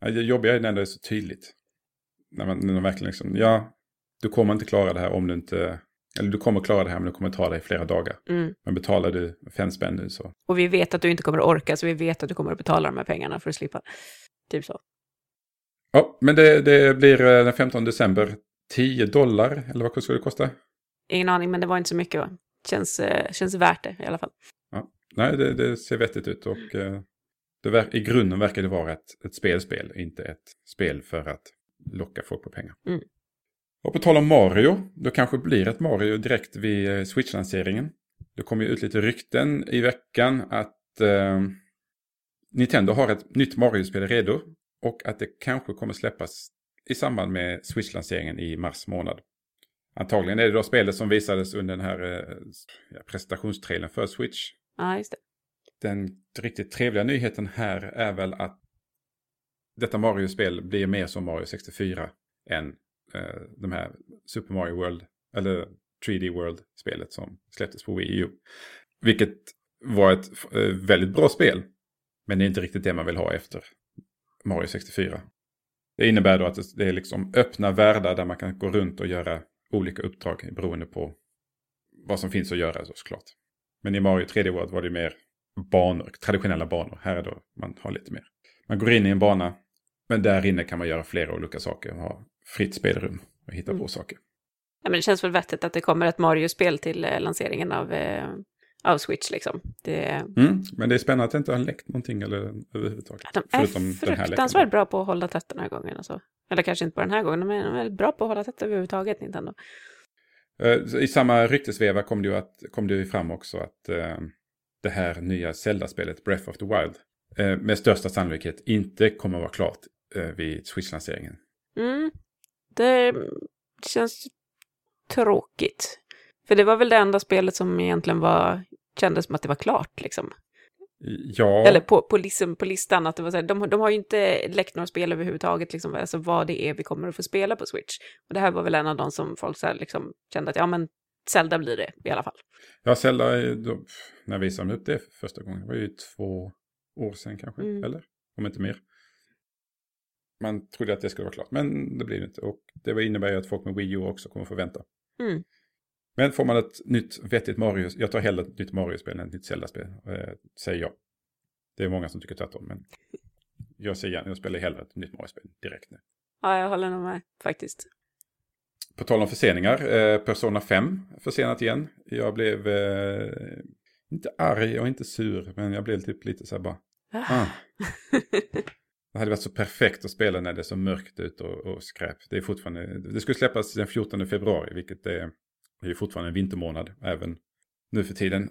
Ja, Det jobbiga är när det är så tydligt. När man, när man verkligen liksom, ja, du kommer inte klara det här om du inte, eller du kommer klara det här men det kommer ta dig flera dagar. mm. Men betalar du fem spänn nu så. Och vi vet att du inte kommer att orka, så vi vet att du kommer att betala de här pengarna för att slippa. Typ så. Ja, men det, det blir eh, den 15 december 10 dollar, eller vad skulle det kosta? Ingen aning, men det var inte så mycket. Va? Känns, eh, känns värt det i alla fall. Nej, det, det ser vettigt ut och eh, det i grunden verkar det vara ett, ett spelspel, inte ett spel för att locka folk på pengar. Mm. Och på tal om Mario, då kanske blir ett Mario direkt vid eh, Switch-lanseringen. Det kom ju ut lite rykten i veckan att eh, Nintendo har ett nytt Mario-spel redo och att det kanske kommer släppas i samband med Switch-lanseringen i mars månad. Antagligen är det då spelet som visades under den här eh, presentationstrailern för Switch Ja, just det. den riktigt trevliga nyheten här är väl att detta Mario-spel blir mer som Mario 64 än eh, de här Super Mario World, eller 3D World-spelet som släpptes på Wii U. Vilket var ett eh, väldigt bra spel, men det är inte riktigt det man vill ha efter Mario 64. Det innebär då att det- är liksom öppna världar där man kan gå runt och göra olika uppdrag beroende på vad som finns att göra så såklart. Men i Mario 3D World var det mer banor, traditionella banor. Här är då man har lite mer. Man går in i en bana, men där inne kan man göra flera olika saker ha fritt spelrum och hitta på Mm. saker. Ja, men det känns väl vettigt att det kommer ett Mario-spel till eh, lanseringen av, eh, av Switch. Liksom. Det, Mm, men det är spännande att det inte har läckt någonting eller överhuvudtaget. de är Förutom den här fruktansvärt bra på att hålla tätt den här gången. Alltså. Eller kanske inte bara den här gången, men de är bra på att hålla tätt överhuvudtaget, Nintendo. Eh, I samma ryktesveva kom det ju, att, kom det ju fram också att eh, det här nya Zelda-spelet Breath of the Wild eh, med största sannolikhet inte kommer att vara klart vid Switch-lanseringen. Mm. Det känns tråkigt. För det var väl det enda spelet som egentligen var, kändes som att det var klart. Liksom. Ja, Eller på, på, liksom, på listan, att det var så här, de, de har ju inte läckt några spel överhuvudtaget, liksom, alltså vad det är vi kommer att få spela på Switch. Och det här var väl en av de som folk så här, liksom, kände att ja men Zelda blir det i alla fall. Ja, Zelda, då, när visade de upp det för första gången? Det var ju två år sedan kanske, Mm. eller? Om inte mer. Man trodde att det skulle vara klart, men det blir det inte. Och det innebär ju att folk med Wii U också kommer få vänta. Mm. Men får man ett nytt vettigt Mario, jag tar hellre ett nytt Mario-spel än ett nytt Zelda-spel, eh, säger jag. Det är många som tycker tvärtom, men jag, säger, jag spelar hellre ett nytt Mario-spel direkt nu. Ja, jag håller nog med faktiskt. På tal om förseningar, eh, Persona 5 försenat igen. Jag blev eh, inte arg och inte sur, men jag blev typ lite så här bara, ah. [laughs] Det hade varit så perfekt att spela när det är så mörkt ut och, och skräp. Det är fortfarande, det skulle släppas den 14 februari, vilket är, är fortfarande en vintermånad, även nu för tiden.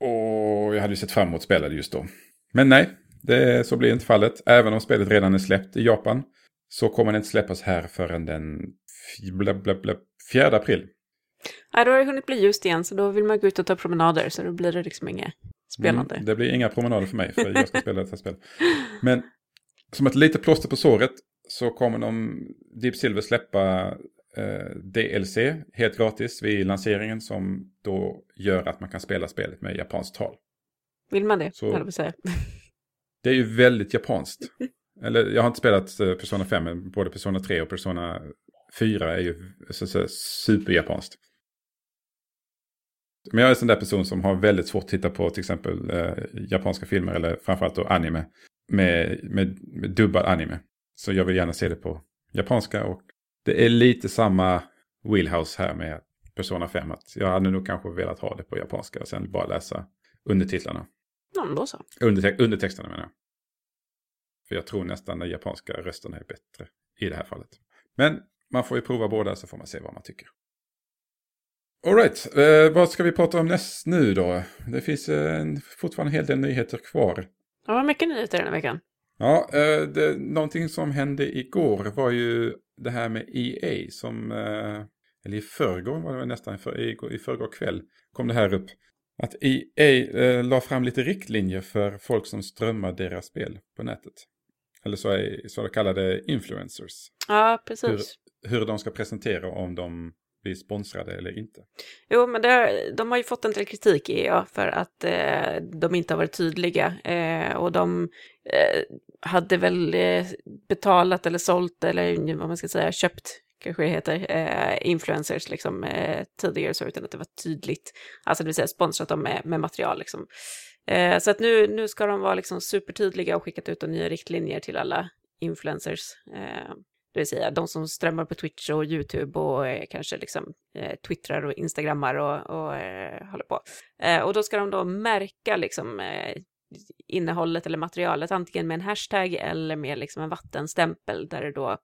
Och jag hade ju sett fram emot att spela det just då. Men nej, det, så blir inte fallet. Även om spelet redan är släppt i Japan så kommer det inte släppas här förrän den f- bla, bla, bla, 4 april. Ja, då har det hunnit bli ljust igen, så då vill man gå ut och ta promenader, så då blir det liksom inget spelande. Mm, det blir inga promenader för mig, för jag ska spela detta spel. [laughs] Men som ett litet plåster på såret så kommer de Deep Silver släppa eh, DLC helt gratis vid lanseringen som då gör att man kan spela spelet med japanskt tal. Vill man det, Så- jag säga. [laughs] Det är ju väldigt japanskt. Eller jag har inte spelat eh, Persona 5, men både Persona 3 och Persona 4 är ju så, så, superjapanskt. Men jag är en sån där person som har väldigt svårt att titta på till exempel eh, japanska filmer eller framförallt då anime. Med, med, med dubbad anime. Så jag vill gärna se det på japanska och det är lite samma wheelhouse här med Persona 5. Att jag hade nog kanske velat ha det på japanska och sen bara läsa undertitlarna. Ja, men då så. Underte undertexterna menar jag. För jag tror nästan den japanska rösterna är bättre i det här fallet. Men man får ju prova båda så får man se vad man tycker. Alright, eh, vad ska vi prata om näst nu då? Det finns eh, fortfarande en hel del nyheter kvar. Ja, vad mycket nyheter den här veckan. Ja, eh, det, någonting som hände igår var ju det här med EA som, eh, eller i förrgår var det nästan, i förrgår kväll kom det här upp. Att EA eh, la fram lite riktlinjer för folk som strömmar deras spel på nätet. Eller så, är, så kallade influencers. Ja, precis. Hur, hur de ska presentera om de bli sponsrade eller inte. Jo, men det, de har ju fått en del kritik i EA för att eh, de inte har varit tydliga. Eh, och de eh, hade väl eh, betalat eller sålt eller vad man ska säga, köpt kanske det heter, eh, influencers liksom eh, tidigare så utan att det var tydligt. Alltså det vill säga sponsrat dem med, med material liksom. Eh, så att nu, nu ska de vara liksom supertydliga och skickat ut nya riktlinjer till alla influencers. Eh, det vill säga de som strömmar på Twitch och YouTube och eh, kanske liksom eh, twittrar och instagrammar och, och eh, håller på. Eh, och då ska de då märka liksom eh, innehållet eller materialet antingen med en hashtag eller med liksom en vattenstämpel där det då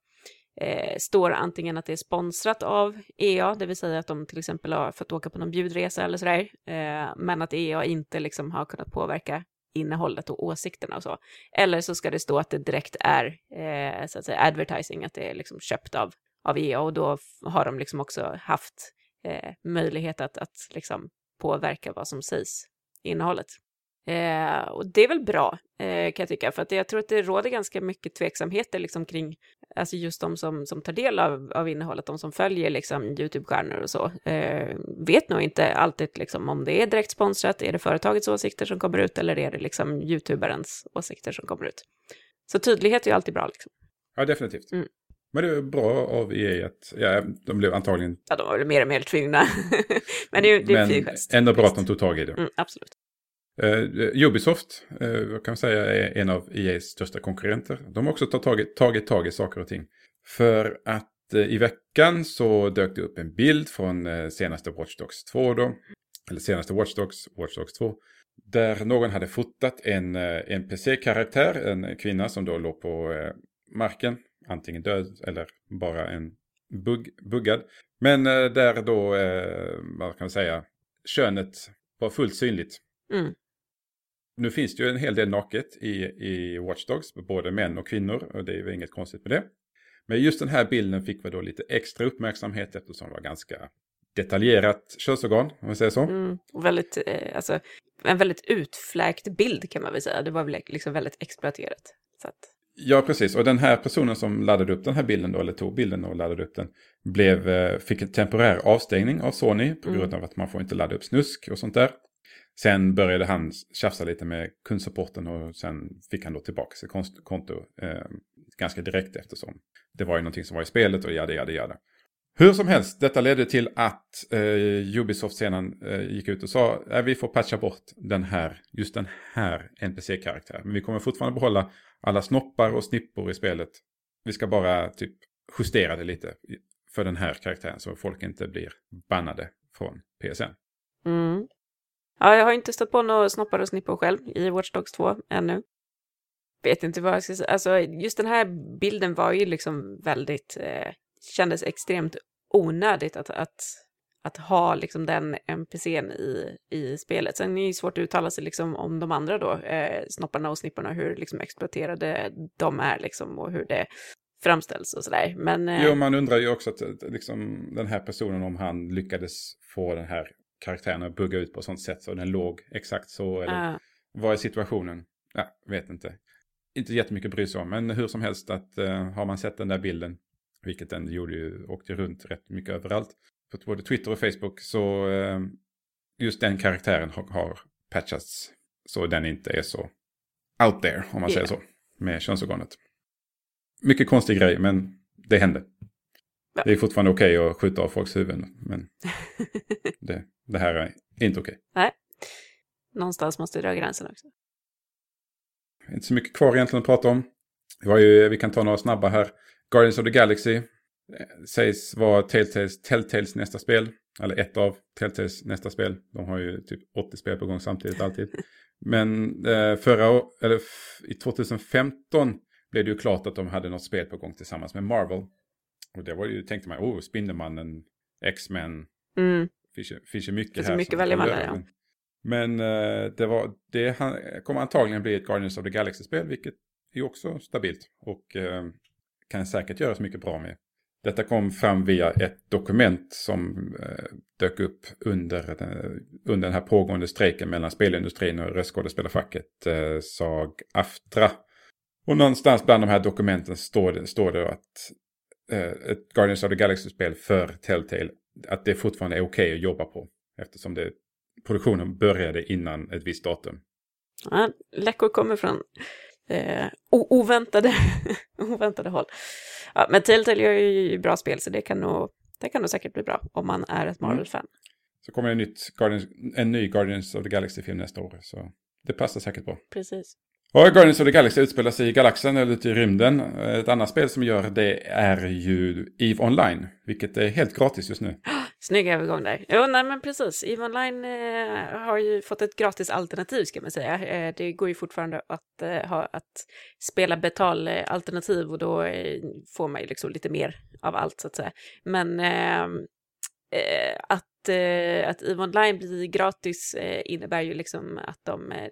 eh, står antingen att det är sponsrat av EA, det vill säga att de till exempel har fått åka på någon bjudresa eller sådär, eh, men att EA inte liksom har kunnat påverka innehållet och åsikterna och så. Eller så ska det stå att det direkt är eh, så att säga advertising, att det är liksom köpt av, av EA och då har de liksom också haft eh, möjlighet att, att liksom påverka vad som sägs i innehållet. Eh, och det är väl bra, eh, kan jag tycka, för att jag tror att det råder ganska mycket tveksamheter liksom kring, alltså just de som, som tar del av, av innehållet, de som följer liksom YouTube-stjärnor och så, eh, vet nog inte alltid liksom om det är direkt sponsrat, är det företagets åsikter som kommer ut eller är det liksom YouTuberens åsikter som kommer ut. Så tydlighet är ju alltid bra liksom. Ja, definitivt. Mm. Men det är bra av EA att, ja, de blev antagligen... Ja, de var väl mer och mer tvungna. [laughs] Men det, är- är en fin gest. ändå bra att de tog tag i det. Mm, absolut. Uh, Ubisoft, uh, kan man säga, är en av EAs största konkurrenter. De har också tagit tag, i- tagit tag i saker och ting. För att uh, i veckan så dök det upp en bild från uh, senaste Watch Dogs 2 då. Eller senaste Watch Dogs, Watch Dogs 2. Där någon hade fotat en uh, NPC-karaktär, en kvinna som då låg på marken. Antingen död eller bara en bugg, buggad. Men där då, vad kan man säga, könet var fullt synligt. Mm. Nu finns det ju en hel del naket i, i Watch Dogs, både män och kvinnor, och det är ju inget konstigt med det. Men just den här bilden fick väl då lite extra uppmärksamhet eftersom det var ganska detaljerat könsorgan, om man säger så. Mm. Och väldigt, eh, alltså, en väldigt utfläkt bild kan man väl säga. Det var väl liksom väldigt exploaterat. Att, Ja, precis. Och den här personen som laddade upp den här bilden då, eller tog bilden och laddade upp den, blev, eh, fick en temporär avstängning av Sony på grund av att man får inte ladda upp snusk och sånt där. Sen började han tjafsa lite med kundsupporten och sen fick han då tillbaka sitt konto eh, ganska direkt eftersom det var ju någonting som var i spelet och jada, jada, jada. Hur som helst, detta ledde till att eh, Ubisoft sedan eh, gick ut och sa att vi får patcha bort den här, just den här NPC-karaktären. Men vi kommer fortfarande behålla alla snoppar och snippor i spelet. Vi ska bara typ justera det lite för den här karaktären så folk inte blir bannade från PSN. mm. Ja, jag har inte stött på några snoppar och snippor själv i Watch Dogs 2 ännu. Vet inte vad jag ska säga. Alltså, just den här bilden var ju liksom väldigt, eh, kändes extremt onödigt att, att, att ha liksom den NPCn i, i spelet. Sen är det ju svårt att uttala sig liksom om de andra då, eh, snopparna och snipporna. hur liksom exploaterade de är liksom och hur det framställs och sådär. Men eh, Jo, man undrar ju också att att liksom, den här personen om han lyckades få den här karaktären att bugga ut på ett sånt sätt så den låg exakt så. Eller eh, vad är situationen? Ja, vet inte. Inte jättemycket att bry sig om, men hur som helst att eh, har man sett den där bilden, vilket den gjorde ju, åkte runt rätt mycket överallt, på både Twitter och Facebook, så eh, just den karaktären har, har patchats så den inte är så out there, om man säger Yeah. så, med könsorganet. Mycket konstig grej, men det hände. Det är fortfarande okej att skjuta av folks huvuden, men [laughs] det, det här är inte okej. någonstans måste dra gränsen också. Inte så mycket kvar egentligen att prata om. Det var ju, vi kan ta några snabba här. Guardians of the Galaxy sägs vara Telltales, Telltales nästa spel. Eller ett av Telltales nästa spel. De har ju typ 80 spel på gång samtidigt alltid. [laughs] Men eh, förra eller i 2015 blev det ju klart att de hade något spel på gång tillsammans med Marvel. Och det var ju, tänkte man, oh, Spindelmannen, X-Men. Mm. Finns, finns ju mycket finns här. mycket välja mellan, ja. Men eh, det, var, det han- kommer antagligen bli ett Guardians of the Galaxy-spel, vilket är också stabilt. Och eh, kan säkert göras mycket bra med. Detta kom fram via ett dokument som eh, dök upp under, under den här pågående strejken mellan spelindustrin och röstskådespelarfacket, SAG-AFTRA. Och någonstans bland de här dokumenten står det, står det att ett Guardians of the Galaxy-spel för Telltale, att det fortfarande är okej att jobba på. Eftersom det, produktionen började innan ett visst datum. Ja, läckor kommer från eh, oväntade, [laughs] oväntade håll. Ja, men Telltale gör ju bra spel, så det kan nog, det kan nog säkert bli bra om man är ett Marvel-fan. Så kommer en, nytt Guardians, en ny Guardians of the Galaxy-film nästa år. Så det passar säkert bra. Precis. Ja, Guardians of the Galaxy utspelar sig i galaxen eller ute i rymden. Ett annat spel som gör det är ju EVE Online. Vilket är helt gratis just nu. [gasps] Snygg övergång där. Jo, nej men precis. EVE Online eh, har ju fått ett gratis alternativ ska man säga. Eh, det går ju fortfarande att, eh, ha, att spela betalalternativ och då eh, får man ju liksom lite mer av allt så att säga. Men ehm, eh, att, eh, att EVE Online blir gratis eh, innebär ju liksom att de eh,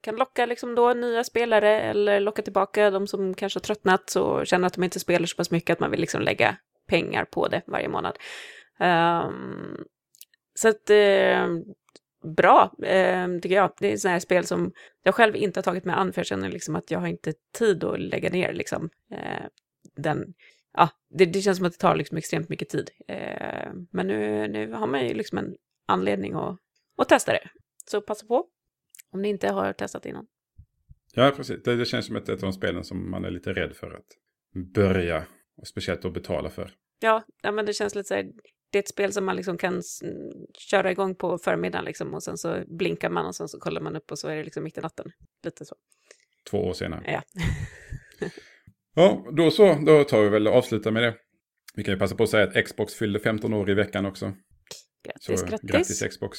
kan locka liksom då nya spelare eller locka tillbaka de som kanske har tröttnat och känner att de inte spelar så pass mycket att man vill liksom lägga pengar på det varje månad. Um, så att, eh, bra eh, tycker jag. Det är sådana här spel som jag själv inte har tagit mig an, för jag känner liksom att jag har inte tid att lägga ner liksom, eh, den, ja, det, det känns som att det tar liksom extremt mycket tid. Eh, men nu, nu har man ju liksom en anledning att, att testa det. Så passa på om ni inte har testat innan. Ja, precis. Det, det känns som ett, ett av de spelen som man är lite rädd för att börja. Och speciellt att betala för. Ja, ja, men det känns lite så här, det är ett spel som man liksom kan köra igång på förmiddagen liksom och sen så blinkar man och sen så kollar man upp och så är det liksom mitt i natten. Lite så. Två år senare. Ja. [laughs] Ja, då så. Då tar vi väl och avslutar med det. Vi kan ju passa på att säga att Xbox fyllde 15 år i veckan också. Så Grattis, grattis. grattis Xbox.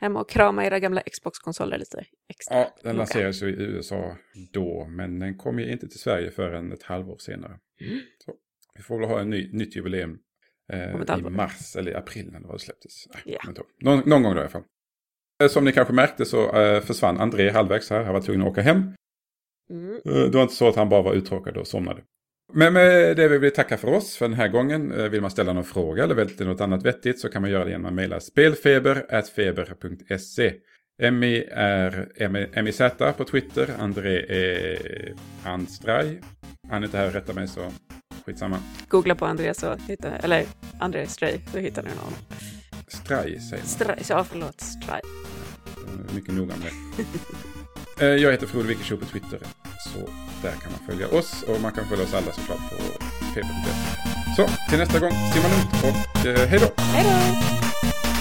Hem och krama era gamla Xbox-konsoler lite extra. Ja, den lanserades ju i USA då, men den kom ju inte till Sverige förrän ett halvår senare. Mm. [gasps] Så, vi får väl ha en ny, nytt jubileum eh, i mars eller i april när det släpptes. Ja. då. Någon, någon gång då i alla fall. Eh, Som ni kanske märkte så eh, försvann André halvvägs här. Han var tvungen att åka hem. Mm. Eh, Det var inte så att han bara var uttråkad och somnade. Men med det vill vi tacka för oss för den här gången. Eh, Vill man ställa någon fråga eller välja något annat vettigt så kan man göra det genom att mejla spelfeber.feber.se. Emmy är Emmy- MIZ på Twitter. André är Andstraj. Han är inte här och rättar mig så skitsamma. Googla på Andreas så hittar eller Andreas Stray, så hittar ni honom. Straj säger man. Stray, ja förlåt, Stray. Jag är Mycket noga med det. Eh, jag heter Frode Wickershow på Twitter. Så där kan man följa oss. Och man kan följa oss alla såklart på pp.se. Så till nästa gång, simma lugnt och eh, hej då! Hej då!